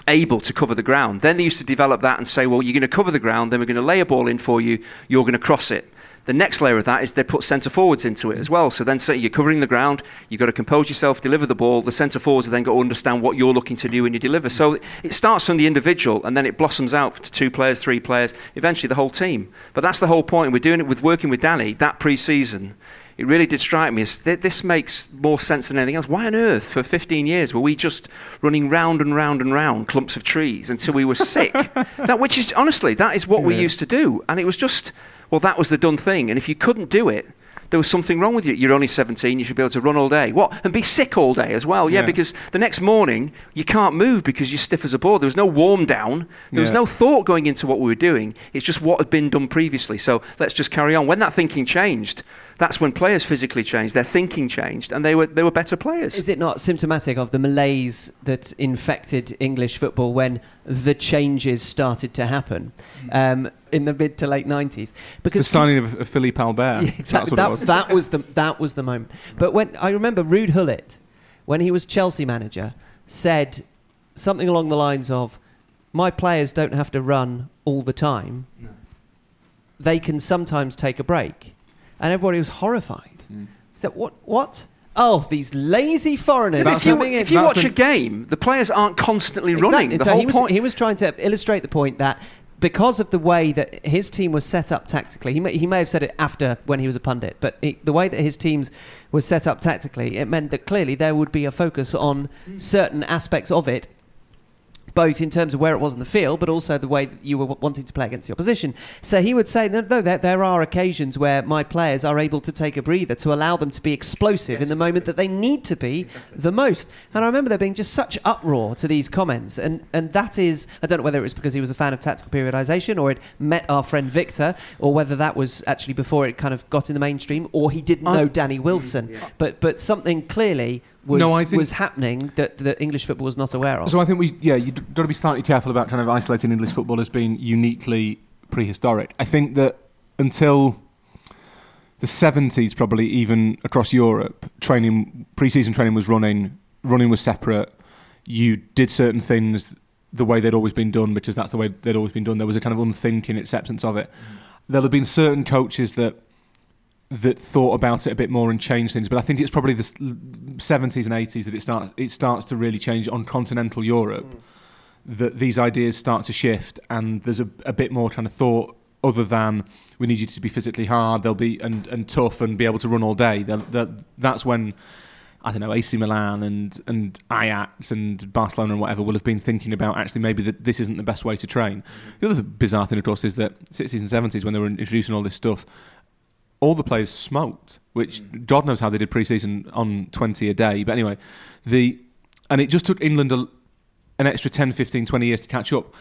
B: able to cover the ground. Then they used to develop that and say, well, you're going to cover the ground, then we're going to lay a ball in for you, you're going to cross it. The next layer of that is they put centre forwards into it as well. So then say you're covering the ground, you've got to compose yourself, deliver the ball. The centre forwards have then got to understand what you're looking to do when you deliver. So it starts from the individual and then it blossoms out to two players, three players, eventually the whole team. But that's the whole point. We're doing it with working with Danny that pre-season. It really did strike me as th- this makes more sense than anything else. Why on earth, for 15 years, were we just running round and round and round clumps of trees until we were sick? that, which is honestly, that is what we used to do, and it was just, well, that was the done thing. And if you couldn't do it, there was something wrong with you. You're only 17, you should be able to run all day. What? And be sick all day as well. Yeah,
A: Yeah.
B: because the next morning you can't move because you're stiff as a board. There was no warm down. There was no thought going into what we were doing. It's just what had been done previously. So let's just carry on. When that thinking changed, that's when players physically changed. Their thinking changed, and they were they were better players.
C: Is it not symptomatic of the malaise that infected English football when the changes started to happen um, in the mid to late nineties?
A: Because the signing of, of Philippe Albert.
C: Yeah, exactly.
A: That's what
C: That,
A: it was.
C: that was the that was the moment. But when I remember Ruud Gullit, when he was Chelsea manager, said something along the lines of, "My players don't have to run all the time. They can sometimes take a break," and everybody was horrified.
A: Mm.
C: He said, "What? What? Oh, these lazy foreigners
B: if you,
C: coming in."
B: if you watch a game, the players aren't constantly running. The
C: So
B: whole
C: he was,
B: point.
C: he was trying to illustrate the point that because of the way that his team was set up tactically, he may, he may have said it after when he was a pundit, but he, the way that his teams were set up tactically, it meant that clearly there would be a focus on certain aspects of it. Both in terms of where it was in the field, but also the way that you were wanting to play against the opposition. So he would say, no, no there, there are occasions where my players are able to take a breather to allow them to be explosive in the moment that they need to be the most. And I remember there being just such uproar to these comments. And, and that is, I don't know whether it was because he was a fan of tactical periodization or it met our friend Victor, or whether that was actually before it kind of got in the mainstream, or he didn't
A: I-
C: know Danny mm, Wilson. But, but something clearly was,
A: No, I think-
C: was happening that, that English football was not aware of.
A: So I think we, yeah, you've got to be slightly careful about kind of isolating English football as being uniquely prehistoric. I think that until the 70s, probably even across Europe, training, pre-season training was running, running was separate. You did certain things the way they'd always been done because that's the way they'd always been done. There was a kind of unthinking acceptance of it. Mm. There'll have been certain coaches that that thought about it a bit more and changed things. But I think it's probably the 70s and 80s that it starts it starts to really change on continental Europe. Hmm. that these ideas start to shift and there's a, a bit more kind of thought other than we need you to be physically hard, they'll be and, and tough and be able to run all day. They'll, they'll, that's when I don't know AC Milan and and Ajax and Barcelona and whatever will have been thinking about actually maybe that this isn't the best way to train. Hmm. The other bizarre thing, of course, is that 60s and 70s when they were introducing all this stuff, all the players smoked, which God knows how they did pre-season on 20 a day. But anyway, the and it just took England a, an extra 10, 15, 20 years to catch up.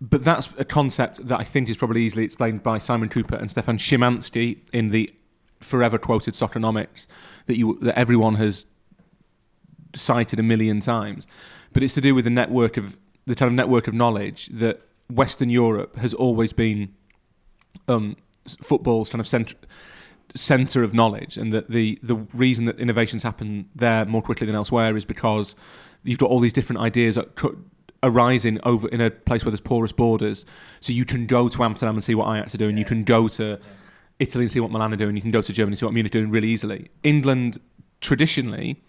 A: But that's a concept that I think is probably easily explained by Simon Kuper and Stefan Szymanski in the forever quoted Soccernomics that you that everyone has cited a million times. But it's to do with the network of the kind of network of knowledge that Western Europe has always been um, football's kind of centre center of knowledge, and that the the reason that innovations happen there more quickly than elsewhere is because you've got all these different ideas arising over in a place where there's porous borders. So you can go to Amsterdam and see what Ajax are doing. You can go to Italy and see what Milan are doing. You can go to Germany and see what Munich are doing really easily. England traditionally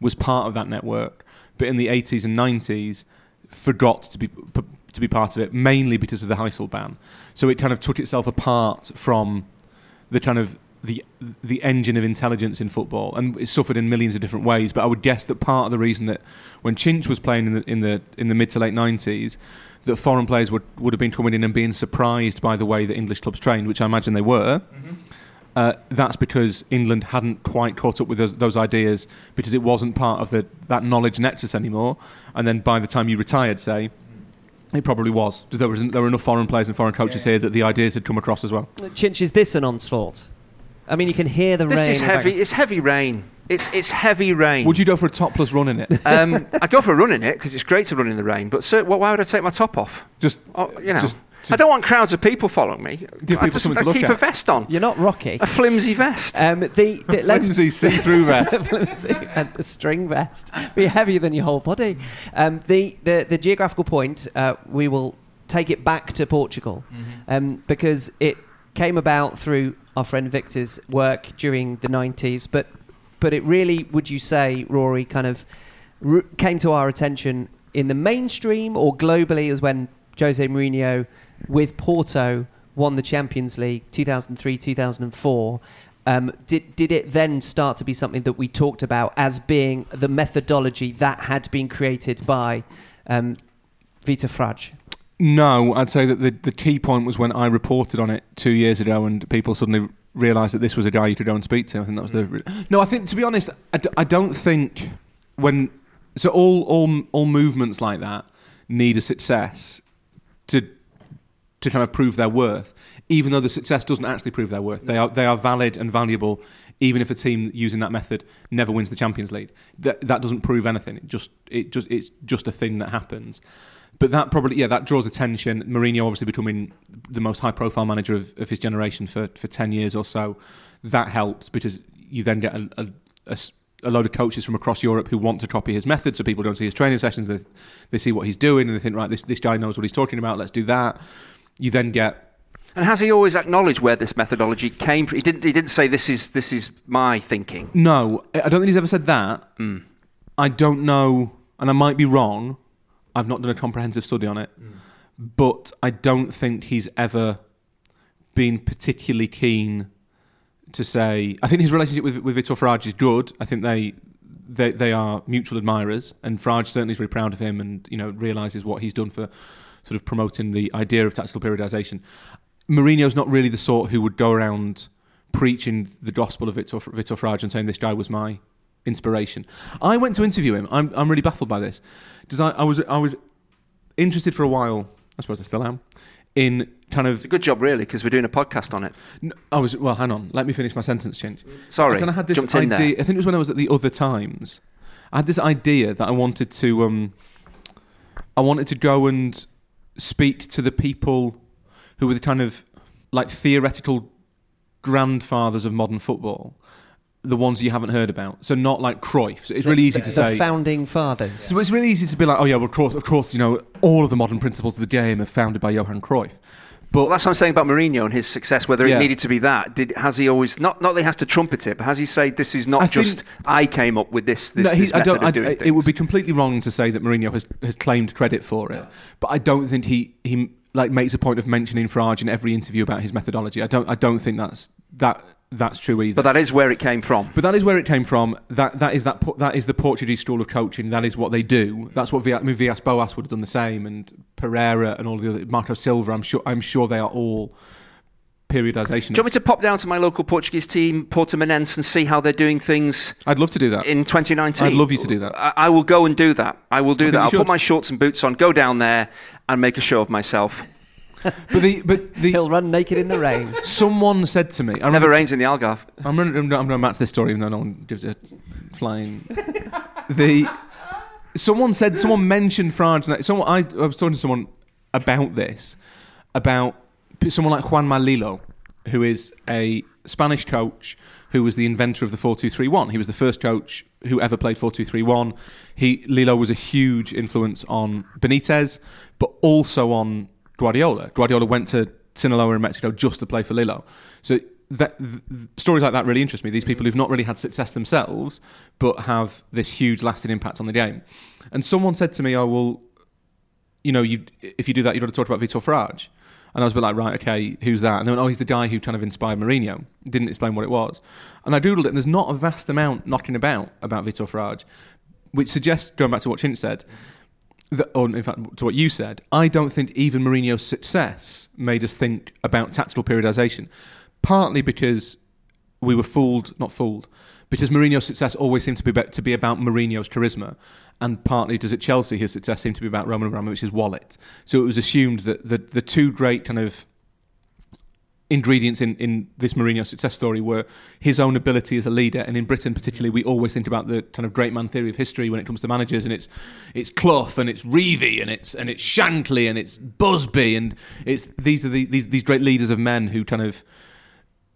A: was part of that network, but in the 80s and 90s forgot to be p- to be part of it, mainly because of the Heysel ban. So it kind of took itself apart from the kind of the the engine of intelligence in football, and it suffered in millions of different ways. But I would guess that part of the reason that when Chinch was playing in the in the in the mid to late nineties, that foreign players would would have been coming in and being surprised by the way that English clubs trained, which I imagine they were. Uh, that's because England hadn't quite caught up with those, those ideas because it wasn't part of the, that knowledge nexus anymore. And then by the time you retired, say, it probably was because there, was, there were enough foreign players and foreign coaches here that the ideas had come across as well.
C: Chinch, is this an onslaught? I mean, you can hear the rain.
B: This is
C: in the back-
B: heavy. It's heavy rain. It's it's heavy rain.
A: Would you go for a topless run in it?
B: um, I go for a run in it because it's great to run in the rain. But sir, why why would I take my top off?
A: Just
B: Oh, you know,
A: just to
B: I don't want crowds of people following me.
A: Give
B: I
A: people
B: just
A: something to
B: I
A: look
B: keep
A: at.
B: a vest on,
C: You're not Rocky.
B: a flimsy vest.
C: Um, the, the, let's
A: flimsy see-through vest.
C: Flimsy and the string vest be heavier than your whole body. Um, the, the the geographical point uh, we will take it back to Portugal um, because it came about through our friend Victor's work during the 90s, but but it really, would you say, Rory, kind of r- came to our attention in the mainstream or globally as when Jose Mourinho with Porto won the Champions League 2003 2004. Um, did, did it then start to be something that we talked about as being the methodology that had been created by um, Vitor Frade?
A: No, I'd say that the, the key point was when I reported on it two years ago and people suddenly realised that this was a guy you could go and speak to. I think that was the. Mm. No, I think, to be honest, I, d- I don't think when. So all, all, all movements like that need a success to to kind of prove their worth, even though the success doesn't actually prove their worth. They are they are valid and valuable, even if a team using that method never wins the Champions League. That that doesn't prove anything. It just it just it's just a thing that happens. But that probably yeah that draws attention. Mourinho obviously becoming the most high profile manager of, of his generation for for ten years or so. That helps because you then get a a load of coaches from across Europe who want to copy his method. So people don't see his training sessions. They, they see what he's doing and they think, right, this, this guy knows what he's talking about. Let's do that. You then get
B: and has he always acknowledged where this methodology came from? He didn't. He didn't say this is this is my thinking.
A: no. I don't think he's ever said that. Hmm. I don't know, and I might be wrong. I've not done a comprehensive study on it, mm. but I don't think he's ever been particularly keen to say. I think his relationship with with Vitor Frade is good. I think they. They, they are mutual admirers, and Frade certainly is very proud of him, and you know realizes what he's done for sort of promoting the idea of tactical periodization. Mourinho's not really the sort who would go around preaching the gospel of Vitor, Vitor Frade and saying this guy was my inspiration. I went to interview him. I'm, I'm really baffled by this because I, I was I was interested for a while. I suppose I still am in kind of
B: It's a good job, really, because we're doing a podcast on it.
A: I was well. Hang on, let me finish my sentence, change.
B: Sorry,
A: I kind of had this
B: jumped
A: idea. I think it was when I was at the Other Times. I had this idea that I wanted to. Um, I wanted to go and speak to the people who were the kind of like theoretical grandfathers of modern football, the ones you haven't heard about. So not like Cruyff. So it's really easy
C: the,
A: to
C: the
A: say.
C: The founding fathers.
A: So it's really easy to be like, oh yeah, well, of course, of course, you know, all of the modern principles of the game are founded by Johan Cruyff. But
B: Well, that's what I'm saying about Mourinho and his success. Whether
A: Yeah.
B: it needed to be that, did has he always not not that he has to trumpet it, but has he said this is not
A: I
B: just
A: think-
B: I came up with this this,
A: No, he-
B: this
A: I don't.
B: of
A: I,
B: doing
A: I-
B: things.
A: it would be completely wrong to say that Mourinho has, has claimed credit for it, but I don't think he he like makes a point of mentioning Frade in every interview about his methodology. I don't. I don't think that's that that's true either.
B: but that is where it came from.
A: But that is where it came from. That that is that that is the Portuguese school of coaching. That is what they do. That's what Villas, I mean, Villas Boas would have done the same, and Pereira and all the other Marco Silva. I'm sure. I'm sure they are all periodization.
B: Do you want me to pop down to my local Portuguese team, Portimonense, and see how they're doing things
A: I'd love to do that.
B: in 2019?
A: I'd love you to do that.
B: I, I will go and do that. I will do
A: think
B: that. I'll
A: should.
B: put my shorts and boots on, go down there, and make a show of myself.
A: but the but the
C: He'll run naked in the rain.
A: someone said to me. I
B: Never
A: remember
B: rains in the Algarve.
A: I'm running, I'm going back to this story, even though no one gives a flying. the someone said someone mentioned France. and that- Someone I, I was talking to someone about this, about p- someone like Juanma Lillo, who is a Spanish coach who was the inventor of the four two three one. He was the first coach who ever played four two three one. He Lillo was a huge influence on Benitez, but also on Guardiola. Guardiola went to Sinaloa in Mexico just to play for Lillo. So that th- th- stories like that really interest me. These people who've not really had success themselves, but have this huge lasting impact on the game. And someone said to me, "Oh well, you know, you if you do that, you've got to talk about Vitor Frade." And I was a bit like, right, okay, who's that? And they went, oh, he's the guy who kind of inspired Mourinho. Didn't explain what it was. And I doodled it, and there's not a vast amount knocking about about Vitor Frade, which suggests, going back to what Chinch said, that, or in fact to what you said, I don't think even Mourinho's success made us think about tactical periodization. Partly because we were fooled, not fooled, because Mourinho's success always seemed to be to be about Mourinho's charisma, and partly does at Chelsea his success seemed to be about Roman Abramovich's wallet. So it was assumed that the the two great kind of ingredients in, in this Mourinho success story were his own ability as a leader, and in Britain particularly, we always think about the kind of great man theory of history when it comes to managers, and it's it's Clough and it's Revie and it's and it's Shankly and it's Busby and it's these are the, these these great leaders of men who kind of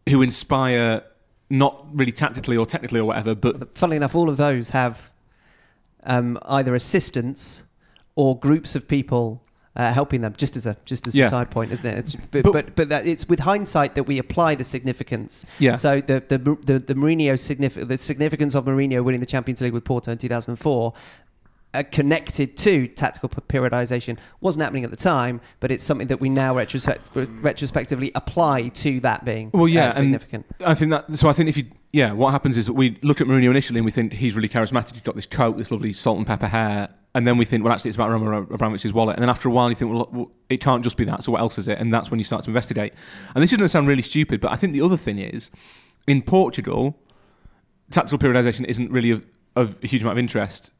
A: who inspire not really tactically or technically or whatever, but
C: Funnily enough, all of those have um, either assistants or groups of people uh, helping them. Just as a just as
A: Yeah.
C: a side point, isn't it? But
A: But-
C: but but, that it's with hindsight that we apply the significance.
A: Yeah.
C: So the the the, the Mourinho significance the significance of Mourinho winning the Champions League with Porto in 2004. Uh, connected to tactical periodization wasn't happening at the time, but it's something that we now retrospect- retrospectively apply to that being
A: Well, yeah,
C: uh, significant.
A: I think that. So I think if you, yeah, what happens is that we look at Mourinho initially and we think he's really charismatic. He's got this coat, this lovely salt and pepper hair, and then we think, well, actually, it's about Roman Abramovich's wallet. And then after a while, you think, well, well, it can't just be that. So what else is it? And that's when you start to investigate. And this is going to sound really stupid, but I think the other thing is, in Portugal, tactical periodization isn't really of, of a huge amount of interest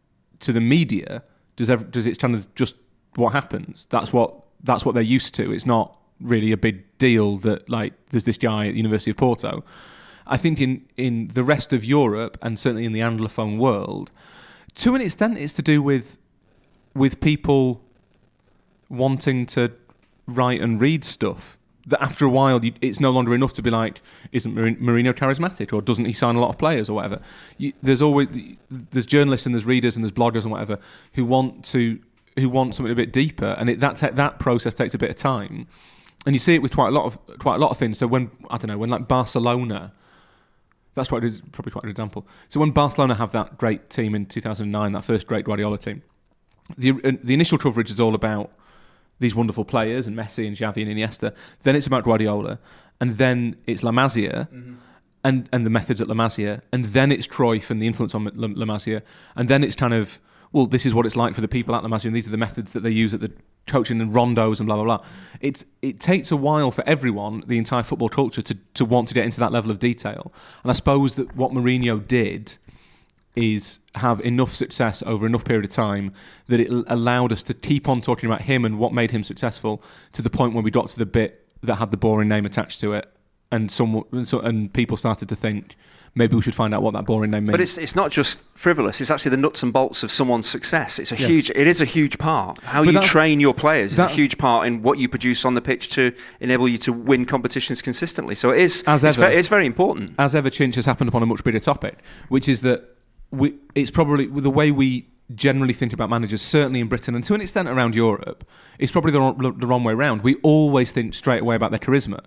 A: to the media. Does ever, does it's kind of just what happens? That's what that's what they're used to. It's not really a big deal that like there's this guy at the University of Porto. I think in in the rest of Europe and certainly in the anglophone world, to an extent, it's to do with with people wanting to write and read stuff. That after a while, you, it's no longer enough to be like, isn't Mourinho charismatic, or doesn't he sign a lot of players, or whatever. You, there's always there's journalists and there's readers and there's bloggers and whatever who want to who want something a bit deeper, and it, that ta- that process takes a bit of time. And you see it with quite a lot of quite a lot of things. So when I don't know when like Barcelona that's quite a probably quite an example. So when Barcelona have that great team in 2009, that first great Guardiola team, the uh, the initial coverage is all about these wonderful players and Messi and Xavi and Iniesta. Then it's about Guardiola, and then it's La Masia. Mm-hmm. And, and the methods at La Masia, and then it's Cruyff and the influence on La, La Masia, and then it's kind of well, this is what it's like for the people at La Masia, and these are the methods that they use at the coaching and rondos and blah blah blah. It's it takes a while for everyone, the entire football culture, to to want to get into that level of detail. And I suppose that what Mourinho did is have enough success over enough period of time that it allowed us to keep on talking about him and what made him successful to the point where we got to the bit that had the boring name attached to it, and some and, so, and people started to think maybe we should find out what that boring name means.
B: But it's it's not just frivolous. It's actually the nuts and bolts of someone's success. It's a
A: Yeah.
B: huge. It is a huge part. How
A: But
B: you train your players is a huge part in what you produce on the pitch to enable you to win competitions consistently. So it is.
A: As
B: it's,
A: ever.
B: ve- it's very important.
A: as ever, Chinch has happened upon a much bigger topic, which is that we, it's probably the way we generally think about managers, certainly in Britain and to an extent around Europe, it's probably the wrong, the wrong way around. We always think straight away about their charisma.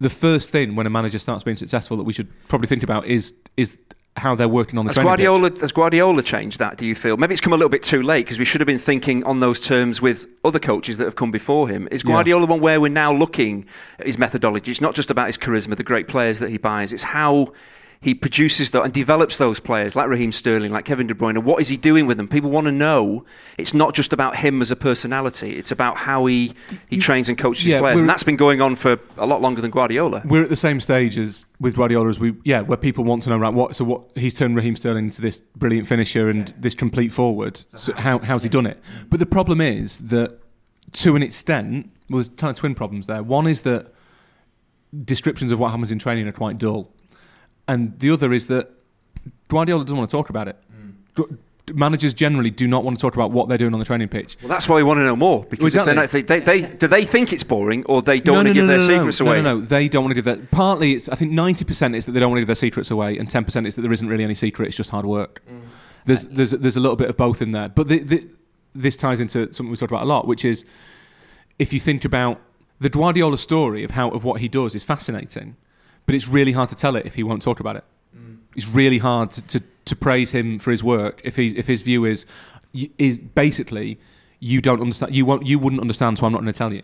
A: The first thing when a manager starts being successful that we should probably think about is is how they're working on the
B: Has
A: training pitch.
B: Guardiola, has Guardiola changed that, do you feel? Maybe it's come a little bit too late because we should have been thinking on those terms with other coaches that have come before him. Is
A: Yeah.
B: Guardiola one where we're now looking at his methodology? It's not just about his charisma, the great players that he buys, it's how he produces tho- and develops those players like Raheem Sterling, like Kevin De Bruyne. What is he doing with them? People want to know. It's not just about him as a personality, it's about how he, he trains and coaches
A: Yeah,
B: his players. And that's been going on for a lot longer than Guardiola.
A: We're at the same stage as with Guardiola as we yeah, where people want to know right what so what he's turned Raheem Sterling into this brilliant finisher and this complete forward. So how how's he done it? But the problem is that to an extent, well, there's kind of twin problems there. One is that descriptions of what happens in training are quite dull, and the other is that Guardiola doesn't want to talk about it. Gu- Managers generally do not want to talk about what they're doing on the training pitch.
B: Well, that's why we want to know more because if not, they, they, they, do they think it's boring or they don't want to give their secrets
A: no,
B: away?
A: No, no, no, they don't want to give their. Partly, it's I think ninety percent is that they don't want to give their secrets away, and ten percent is that there isn't really any secret. It's just hard work.
B: Mm.
A: There's there's there's a little bit of both in there, but the, the, this ties into something we talked about a lot, which is if you think about the Guardiola story of how of what he does is fascinating, but it's really hard to tell it if he won't talk about it. It's really hard to, to, to praise him for his work if he if his view is is basically you don't understand you won't you wouldn't understand, so I'm not going to tell you.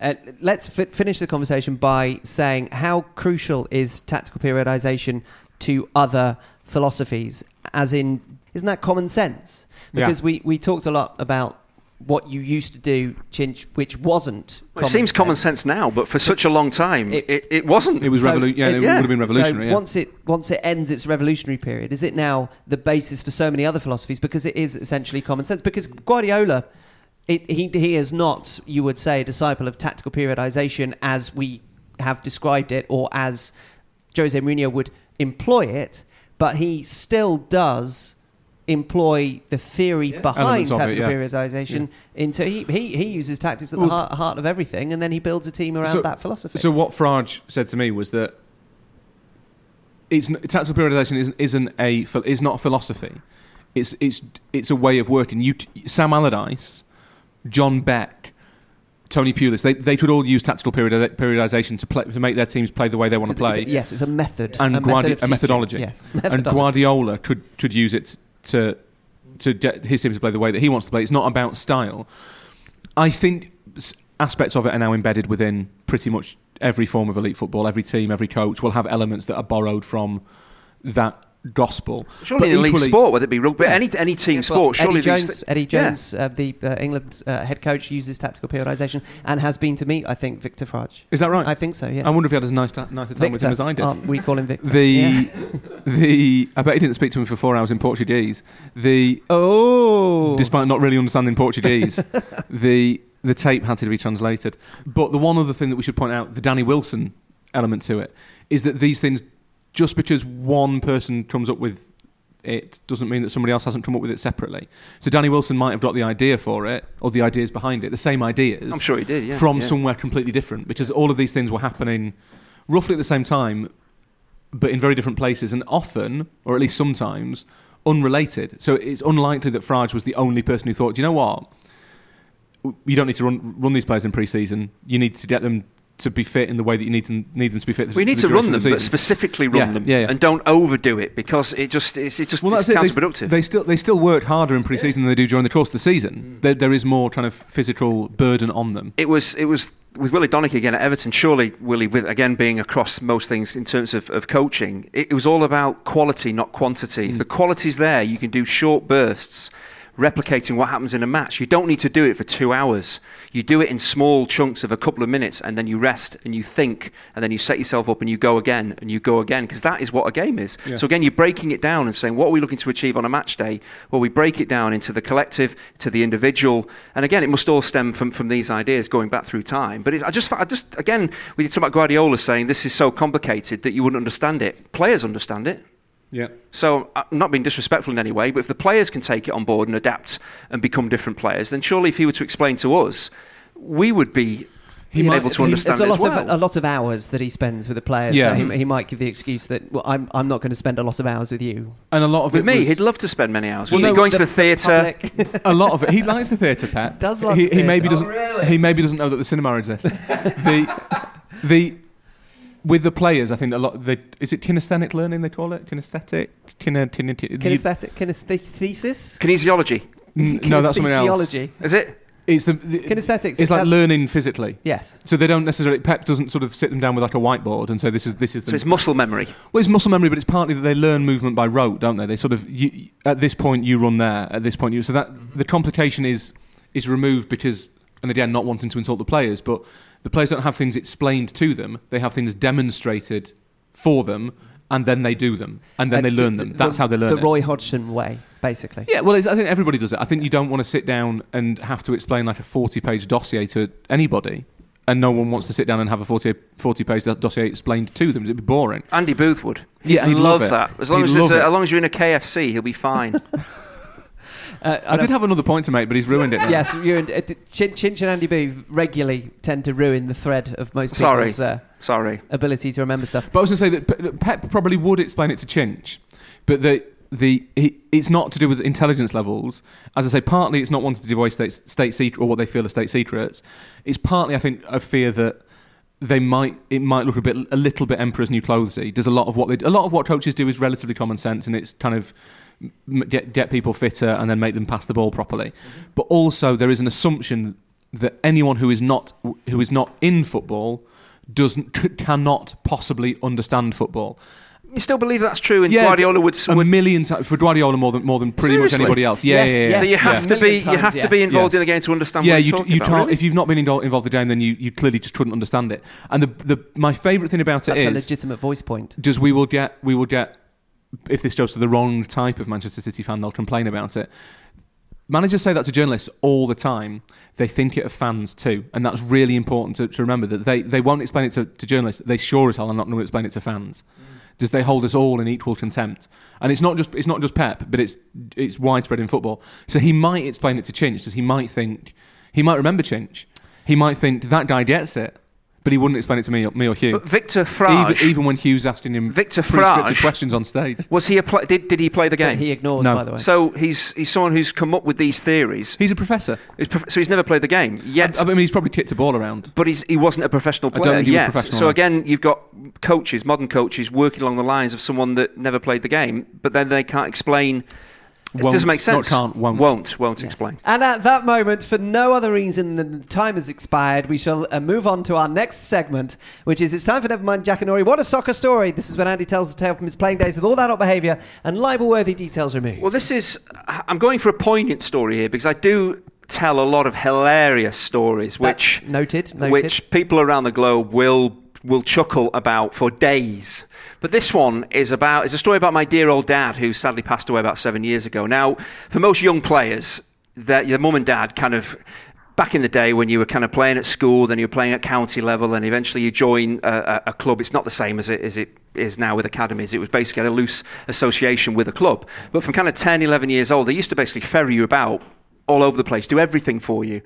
C: Uh, let's fi- finish the conversation by saying how crucial is tactical periodization to other philosophies, as in, isn't that common sense?
A: Yeah.
C: Because we, we talked a lot about what you used to do, Chinch, which wasn't.
B: Well, it seems common sense now, but for such a long time,
C: It-
B: it, it, wasn't.
A: It was
C: So
A: revolu- yeah, it
C: it's-
A: would have been revolutionary.
C: So
A: yeah.
C: once it once it ends its revolutionary period, is it now the basis for so many other philosophies? Because it is essentially common sense. Because Guardiola, it, he he is not, you would say, a disciple of tactical periodization as we have described it, or as Jose Mourinho would employ it. But he still does employ the theory behind
A: Elements of it,
C: tactical
A: yeah.
C: periodization into he, he he uses tactics at
A: Well,
C: the heart, heart of everything and then he builds a team around
A: So-
C: that philosophy
A: So what Frade said to me was that it's tactical periodization isn't, isn't a is not a philosophy. It's it's it's a way of working. You Sam Allardyce, John Beck, Tony Pulis, they they could all use tactical periodi- periodization to play to make their teams play the way they want to play.
C: it's- yes, it's a method.
A: and
C: a,
A: Guardi-
C: method
A: a methodology.
C: Yes,
A: And
C: methodology.
A: Guardiola could could use it to to get his team to play the way that he wants to play. It's not about style. I think aspects of it are now embedded within pretty much every form of elite football. Every team, every coach will have elements that are borrowed from that gospel.
B: surely
A: But
B: in elite sport, whether it be rugby,
A: Yeah.
B: any any team
C: Well,
B: sport, surely
C: Eddie
B: these
C: Jones,
B: thi-
C: Eddie
B: Yeah.
C: Jones uh, the uh, England uh, head coach, uses tactical periodization and has been to meet, I think, Victor Frade.
A: Is that right?
C: I think so. Yeah.
A: I wonder if he had as nice ta- nicer time with him as I did.
C: aren't we call him Victor.
A: the
C: Yeah.
A: the I bet he didn't speak to him for four hours in Portuguese. The
C: Oh.
A: despite not really understanding Portuguese, the the tape had to be translated. But the one other thing that we should point out, the Danny Wilson element to it, is that these things, just because one person comes up with it, doesn't mean that somebody else hasn't come up with it separately. So Danny Wilson might have got the idea for it, or the ideas behind it, the same ideas.
B: I'm sure he did, yeah,
A: From
B: yeah.
A: somewhere completely different, because all of these things were happening roughly at the same time, but in very different places, and often, or at least sometimes, unrelated. So it's unlikely that Frade was the only person who thought, do you know what? You don't need to run run these players in pre-season. You need to get them to be fit in the way that you need them need them to be fit.
B: We need to run them,
A: the
B: but specifically run
A: Yeah,
B: them,
A: yeah, yeah.
B: and don't overdo it because it just it's, it just
A: Well,
B: it's
A: it. They,
B: counterproductive.
A: they still they still work harder in pre-season than they do during the course of the season. There, there is more kind of physical burden on them.
B: it was it was with Willie Donachie again at Everton. Surely Willie, with again being across most things in terms of, of coaching, it, it was all about quality, not quantity.
A: Mm.
B: If the quality's there, you can do short bursts. Replicating what happens in a match. You don't need to do it for two hours. You do it in small chunks of a couple of minutes and then you rest and you think and then you set yourself up and you go again and you go again because that is what a game is.
A: Yeah.
B: So again, you're breaking it down and saying, what are we looking to achieve on a match day? Well, we break it down into the collective, to the individual, and again, it must all stem from, from these ideas going back through time. But it, I just, I just, again, we did talk about Guardiola saying this is so complicated that you wouldn't understand it. Players understand it.
A: Yeah.
B: So I'm not being disrespectful in any way, but if the players can take it on board and adapt and become different players, then surely if he were to explain to us, we would be
A: He
B: being
A: might-
B: able to
A: he-
B: understand
C: There's a
B: it as
C: lot
B: well.
C: of a lot of hours that he spends with the players.
A: Yeah.
C: so he, he might give the excuse that well, I'm I'm not going to spend a lot of hours with you.
A: and a lot of
B: With
A: it
B: me,
A: was-
B: he'd love to spend many hours.
A: Well,
B: with me.
A: no,
B: going
C: the-
B: to the theatre.
C: Public.
A: a lot of it. He likes the theatre, Pat
C: Does love
A: he,
C: the
A: he maybe
C: theatre.
A: doesn't.
B: Oh,
A: He maybe doesn't know that the cinema exists. the the with the players, I think a lot. The, is it kinesthetic learning they call it? Kinesthetic. Kine, kine, kine,
C: Kinesthetic, kinesthesis.
B: Kinesiology.
A: n- no, that's something else.
C: Kinesiology.
B: Is it?
A: It's the, the
C: Kinesthetics.
A: It's like learning physically.
C: Yes.
A: So they don't necessarily. Pep doesn't sort of sit them down with like a whiteboard and say this is this is. The,
B: So it's muscle memory.
A: Well, it's muscle memory, but it's partly that they learn movement by rote, don't they? They sort of you, at this point you run there, at this point you. So that mm-hmm. the complication is is removed because, and again, not wanting to insult the players, but the players don't have things explained to them; they have things demonstrated for them, and then they do them, and then
C: Uh,
A: they learn
C: the-
A: them. That's
C: the-
A: how they learn
C: The
A: it.
C: Roy Hodgson way, basically.
A: Yeah, well, it's, I think everybody does it. I think you don't want to sit down and have to explain like a 40 page dossier to anybody, and no one wants to sit down and have a 40, 40 page dossier explained to them. It'd be boring.
B: Andy Booth would. He'd
A: Yeah, he'd
B: love,
A: love it.
B: that. As long
A: He'd
B: as, it's a, as long as you're in a KFC, he'll be fine.
C: Uh,
A: I did have another point to make, but he's ruined it now.
C: Yes, you and uh, Chin, Chinch and Andy Booth regularly tend to ruin the thread of most
B: Sorry.
C: people's uh,
B: Sorry.
C: ability to remember stuff.
A: But I was going to say that Pep probably would explain it to Chinch, but the the he, it's not to do with intelligence levels. As I say, partly it's not wanting to give state, state secret or what they feel are state secrets. It's partly, I think, a fear that they might it might look a bit a little bit emperor's new clothesy. Does a lot of what they a lot of what coaches do is relatively common sense, and it's kind of get get people fitter and then make them pass the ball properly. Mm-hmm. But also there is an assumption that anyone who is not who is not in football doesn't c- cannot possibly understand football.
B: You still believe that's true? And Guardiola would.
A: a million times for Guardiola more than more than pretty much anybody else. Yeah,
C: Yes,
A: yeah, yeah.
C: yes.
B: that you have
C: Yeah.
B: to be.
C: Million
B: You have
C: times,
B: to be involved
A: Yes.
B: in the game to understand
A: yeah,
B: what
A: you, you
B: about.
A: can't.
B: really?
A: If you've not been involved involved in the game, then you, you clearly just couldn't understand it. And the the my favourite thing about it
C: That's a legitimate voice point.
A: just we will get we will get if this goes to the wrong type of Manchester City fan, they'll complain about it. Managers say that to journalists all the time. They think it of fans too, and that's really important to, to remember that they, they won't explain it to, to journalists. They sure as hell are not going to explain it to fans. Mm. Does they hold us all in equal contempt, and it's not just it's not just Pep, but it's it's widespread in football. So he might explain it to Chinch, because he might think he might remember Chinch. He might think that guy gets it, but he wouldn't explain it to me, or- me or Hugh.
B: But Victor Frade.
A: Even, even when Hugh's asking him
B: Victor
A: pre-scripted
B: Frade-
A: questions on stage.
B: was he a pla did, did he play the
C: That
B: game?
C: he ignores,
A: No.
C: by the way.
B: so he's he's someone who's come up with these theories.
A: He's a professor.
B: He's prof- so he's never played the game yet.
A: I mean, he's probably kicked a ball around.
B: but he's, he wasn't a professional
A: I don't
B: player
A: think he was
B: yet.
A: professional,
B: So
A: no.
B: again, you've got coaches, modern coaches, working along the lines of someone that never played the game, but then they can't explain. It
A: Won't,
B: doesn't make
A: not
B: sense.
A: can't, won't.
B: Won't. Won't
C: Yes.
B: explain.
C: And at that moment, for no other reason than the time has expired, we shall uh, move on to our next segment, which is It's Time for Nevermind Jackanory. What a soccer story! This is when Andy tells the tale from his playing days with all adult behaviour and libel worthy details removed.
B: Well, this is. I'm going for a poignant story here because I do tell a lot of hilarious stories,
C: That-
B: which
C: noted, noted.
B: which people around the globe will will chuckle about for days. But this one is about is a story about my dear old dad who sadly passed away about seven years ago. Now, for most young players, your mum and dad kind of back in the day when you were kind of playing at school, then you were playing at county level, and eventually you join a, a, club. It's not the same as it, as it is now with academies. It was basically a loose association with a club. But from kind of 10, 11 years old, they used to basically ferry you about all over the place, do everything for you.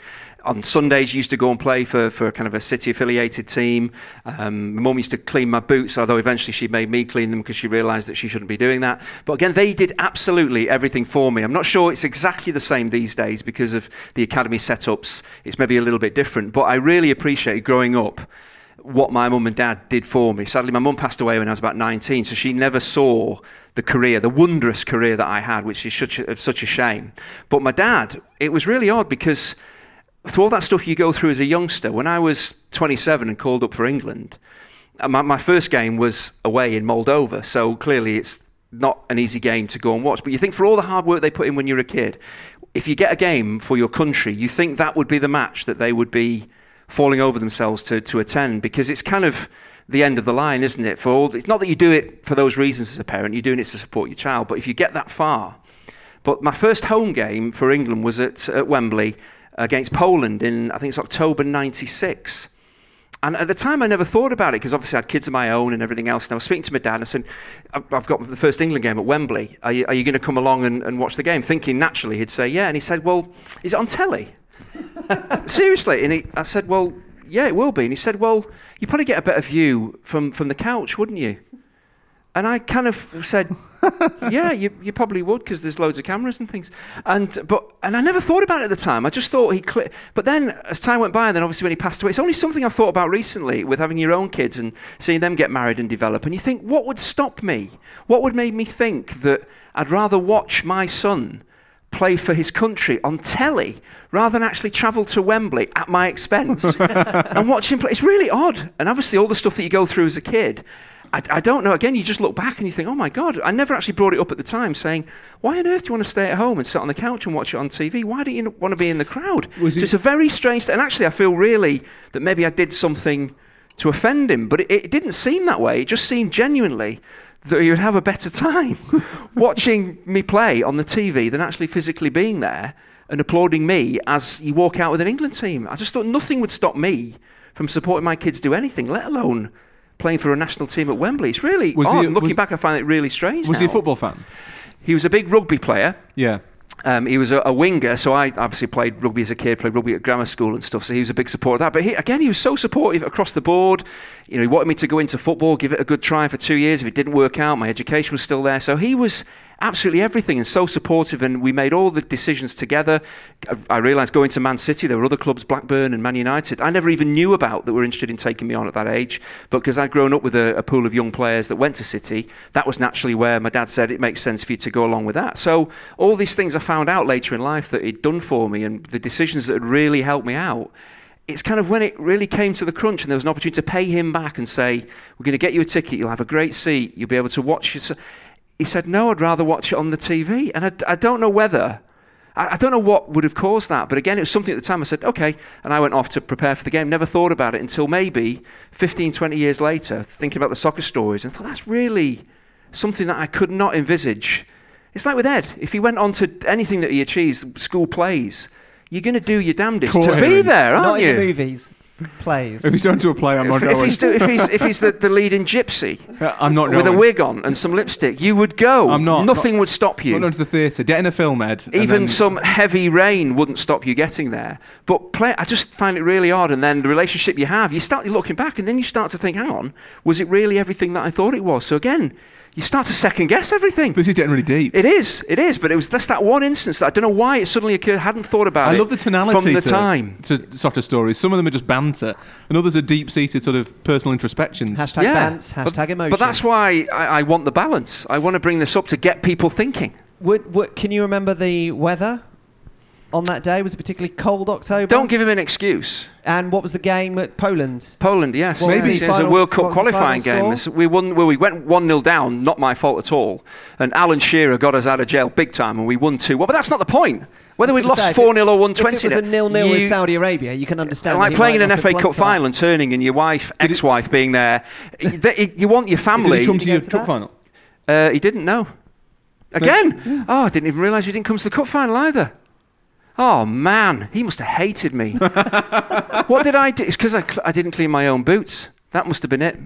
B: On Sundays, used to go and play for, for kind of a city affiliated team. Um, my mum used to clean my boots, although eventually she made me clean them because she realised that she shouldn't be doing that. But again, they did absolutely everything for me. I'm not sure it's exactly the same these days because of the academy setups. It's maybe a little bit different. But I really appreciate growing up what my mum and dad did for me. Sadly, my mum passed away when I was about 19, so she never saw the career, the wondrous career that I had, which is such a, such a shame. But my dad, it was really odd because through all that stuff you go through as a youngster, when I was 27 and called up for England, uh, my, my first game was away in Moldova, so clearly it's not an easy game to go and watch. But you think for all the hard work they put in when you're a kid, if you get a game for your country, you think that would be the match that they would be falling over themselves to, to attend because it's kind of the end of the line, isn't it? For all, it's not that you do it for those reasons as a parent, you're doing it to support your child. But if you get that far, but my first home game for England was at, at Wembley against Poland in I think it's October '96. And at the time, I never thought about it because obviously I had kids of my own and everything else. And I was speaking to my dad and I said, I've got the first England game at Wembley. Are you, you going to come along and, and watch the game? Thinking naturally he'd say, yeah. And he said, well, is it on telly? Seriously. And he, I said, well, "Yeah, it will be." And he said, "Well, you probably get a better view from from the couch, wouldn't you?" And I kind of said, "Yeah, you, you probably would because there's loads of cameras and things." And but and I never thought about it at the time. I just thought he. Cli- but then as time went by, and then obviously when he passed away, it's only something I've thought about recently with having your own kids and seeing them get married and develop. And you think, what would stop me? What would make me think that I'd rather watch my son? play for his country on telly rather than actually travel to Wembley at my expense and watch him play. It's really odd. And obviously, all the stuff that you go through as a kid, I, I, don't know. Again, you just look back and you think, oh my God, I never actually brought it up at the time saying, why on earth do you want to stay at home and sit on the couch and watch it on TV? Why do you want to be in the crowd?
A: Was
B: so it's a very strange. And actually, I feel really that maybe I did something to offend him, but it, it didn't seem that way. It just seemed genuinely that he would have a better time watching me play on the TV than actually physically being there and applauding me as you walk out with an England team. I just thought nothing would stop me from supporting my kids do anything, let alone playing for a national team at Wembley. It's really
A: Was he-
B: odd. Looking
A: was-
B: back, I find it really strange.
A: Was he a football fan?
B: He was a big rugby player.
A: Yeah.
B: Um, he was a, a winger, so I obviously played rugby as a kid, played rugby at grammar school and stuff. So he was a big supporter of that. But he, again, he was so supportive across the board. You know, he wanted me to go into football, give it a good try for two years. If it didn't work out, my education was still there. So he was absolutely everything and so supportive. And we made all the decisions together. I, realised going to Man City, there were other clubs, Blackburn and Man United, I never even knew about that were interested in taking me on at that age. But because I'd grown up with a, a pool of young players that went to City, that was naturally where my dad said it makes sense for you to go along with that. So all these things I found out later in life that he'd done for me and the decisions that had really helped me out. It's kind of when it really came to the crunch and there was an opportunity to pay him back and say, We're going to get you a ticket, you'll have a great seat, you'll be able to watch it. He said, No, I'd rather watch it on the TV. And I, I don't know whether, I, I don't know what would have caused that. But again, it was something at the time I said, Okay. And I went off to prepare for the game, never thought about it until maybe 15, 20 years later, thinking about the soccer stories, and thought, That's really something that I could not envisage. It's like with Ed. If he went on to anything that he achieves, school plays, you're going to do your damnedest
A: Court
B: to be there, aren't
C: Not
B: you?
C: in the movies, plays.
A: If he's going to a play, I'm not
B: if, if
A: going.
B: he's, do, if he's, if he's the, the leading gypsy
A: Uh, I'm not
B: with a wig on and some lipstick, you would go.
A: I'm not.
B: Nothing
A: Not-
B: would stop you.
A: Not going to the theatre. Get in a film, Ed.
B: Even
A: then-
B: some heavy rain wouldn't stop you getting there. But play, I just find it really odd. And then the relationship you have, you start looking back, and then you start to think, hang on, was it really everything that I thought it was? So again, you start to second guess everything.
A: This is getting really deep.
B: It is, it is, but it was just that one instance that I don't know why it suddenly occurred. Hadn't thought about
A: I
B: it.
A: I love the tonality
B: from the
A: to,
B: time.
A: to soccer stories. Some of them are just banter, and others are deep-seated sort of personal introspections.
C: Hashtag bants, hashtag
B: but,
C: emotion.
B: But that's why I, I want the balance. I want to bring this up to get people thinking.
C: Would, would, can you remember the weather on that day? Was it particularly cold October?
B: Don't give him an excuse.
C: And what was the game at Poland?
B: Poland, yes.
C: What
B: Maybe
C: the
B: it was a World Cup qualifying game.
C: score?
B: We won. Well, we went one 0 down. Not my fault at all. And Alan Shearer got us out of jail big time, and we won two. Well, but that's not the point. Whether we'd lost four
C: it-
B: 0 or one
C: If it was a nil-nil with Saudi Arabia, you can understand. that
B: like playing in an FA Cup final and turning, and your wife,
A: Did
B: ex-wife, being there. Th- you want your family.
A: Did
B: family.
A: he come to
C: you
A: your cup final?
B: Uh, he didn't know. Again? oh, I didn't even realise you didn't come to the cup final either. Oh man, he must have hated me. what did I do? It's because I, cl- I didn't clean my own boots. That must have been it.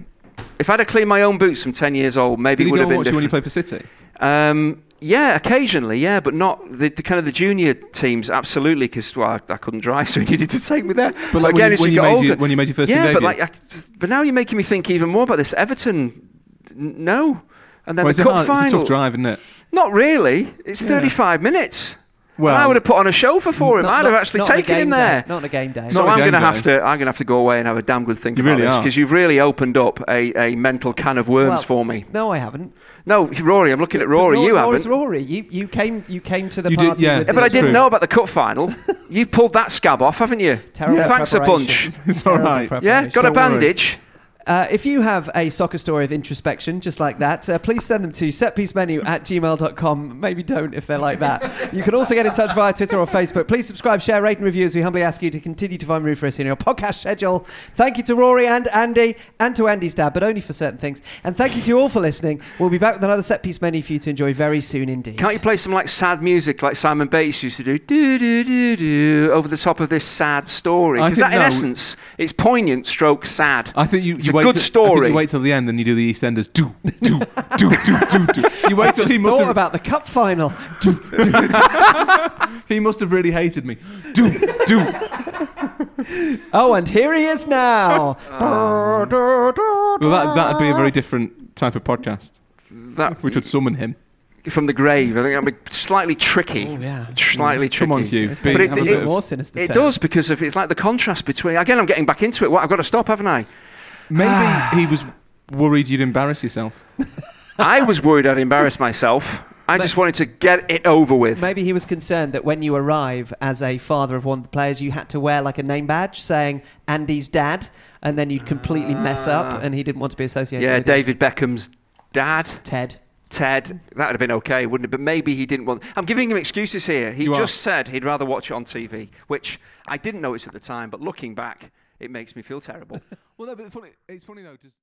B: If I'd have cleaned my own boots from 10 years old, maybe
A: Did
B: it
A: he
B: would
A: go
B: have
A: and
B: been
A: watch you when you
B: different.
A: played for City?
B: Um, yeah, occasionally, yeah, but not the, the kind of the junior teams, absolutely, because well, I, I couldn't drive, so he needed to take me there.
A: But like
B: again,
A: when, you, when,
B: you
A: made your, when you made your first team
B: yeah,
A: debut.
B: but like, I, but now you're making me think even more about this. Everton, n- no, and then
A: well,
B: the
A: it's, a
B: cup
A: hard,
B: final.
A: it's a tough drive, isn't it?
B: Not really. It's 35 minutes.
A: Well,
B: and I would have put on a show for for him.
C: Not-
B: I'd
C: not-
B: have actually
C: not on a
B: taken him
C: game day.
B: there.
C: Not on a game day.
B: So
A: Not a
B: I'm going to have to. I'm going to have to go away and have a damn good think
A: You
B: about
A: really
B: this because you've really opened up a, a mental can of worms
C: Well,
B: for me.
C: No, I haven't.
B: No, Rory, I'm looking at
C: But
B: Rory. you
C: nor is
B: haven't.
C: Rory. You, you came you came to the
A: You did-
C: party.
A: yeah.
C: with
B: Yeah, but I didn't
A: true.
B: know about the cup final. You've pulled that scab off, haven't you?
C: Terrible
B: Thanks a bunch.
A: It's all
C: Terrible
A: right.
B: Yeah, got a
A: Don't worry.
B: Bandage.
C: Uh, if you have a soccer story of introspection just like that, uh, please send them to setpiecemenu at gmail.com. Maybe don't if they're like that. You can also get in touch via Twitter or Facebook. Please subscribe, share, rate, and review as we humbly ask you to continue to find room for us in your podcast schedule. Thank you to Rory and Andy, and to Andy's dad, but only for certain things. And thank you to you all for listening. We'll be back with another set piece menu for you to enjoy very soon indeed.
B: Can't you play some like sad music like Simon Bates used to do, do do do do, over the top of this sad story? Because that, in
A: no.
B: essence, it's poignant, stroke sad.
A: I think you. You
B: a
A: wait
B: good
A: till- I think
B: story.
A: you wait till the end, and you do the EastEnders. Do do do do do do. You wait till he must have.
C: about the cup final.
A: He must have really hated me. Do do.
C: Oh, and here he is now.
A: Well, that that'd be a very different type of podcast.
B: That
A: Which would summon him.
B: from the grave. I think that'd be slightly tricky.
C: Oh, yeah.
B: Slightly tricky.
A: Come on, Hugh.
C: It's
A: Be-
C: taking
B: But
C: a
B: it- it-
C: more sinister
B: It does because of it's like the contrast between. Again, I'm getting back into it. What I've got to stop, haven't I?
A: Maybe he was worried you'd embarrass yourself.
B: I was worried I'd embarrass myself. I just wanted to get it over with.
C: Maybe he was concerned that when you arrive as a father of one of the players, you had to wear like a name badge saying Andy's dad, and then you'd completely mess up,
B: Ah.
C: and he didn't want to be associated
B: Yeah,
C: with
B: David Beckham's dad.
C: Ted.
B: Ted. That would have been okay, wouldn't it? But maybe he didn't want. I'm giving him excuses here. He
A: You are.
B: just said he'd rather watch it on TV, which I didn't notice at the time. But looking back, it makes me feel terrible.
A: Well, no, but it's funny. It's funny though. Just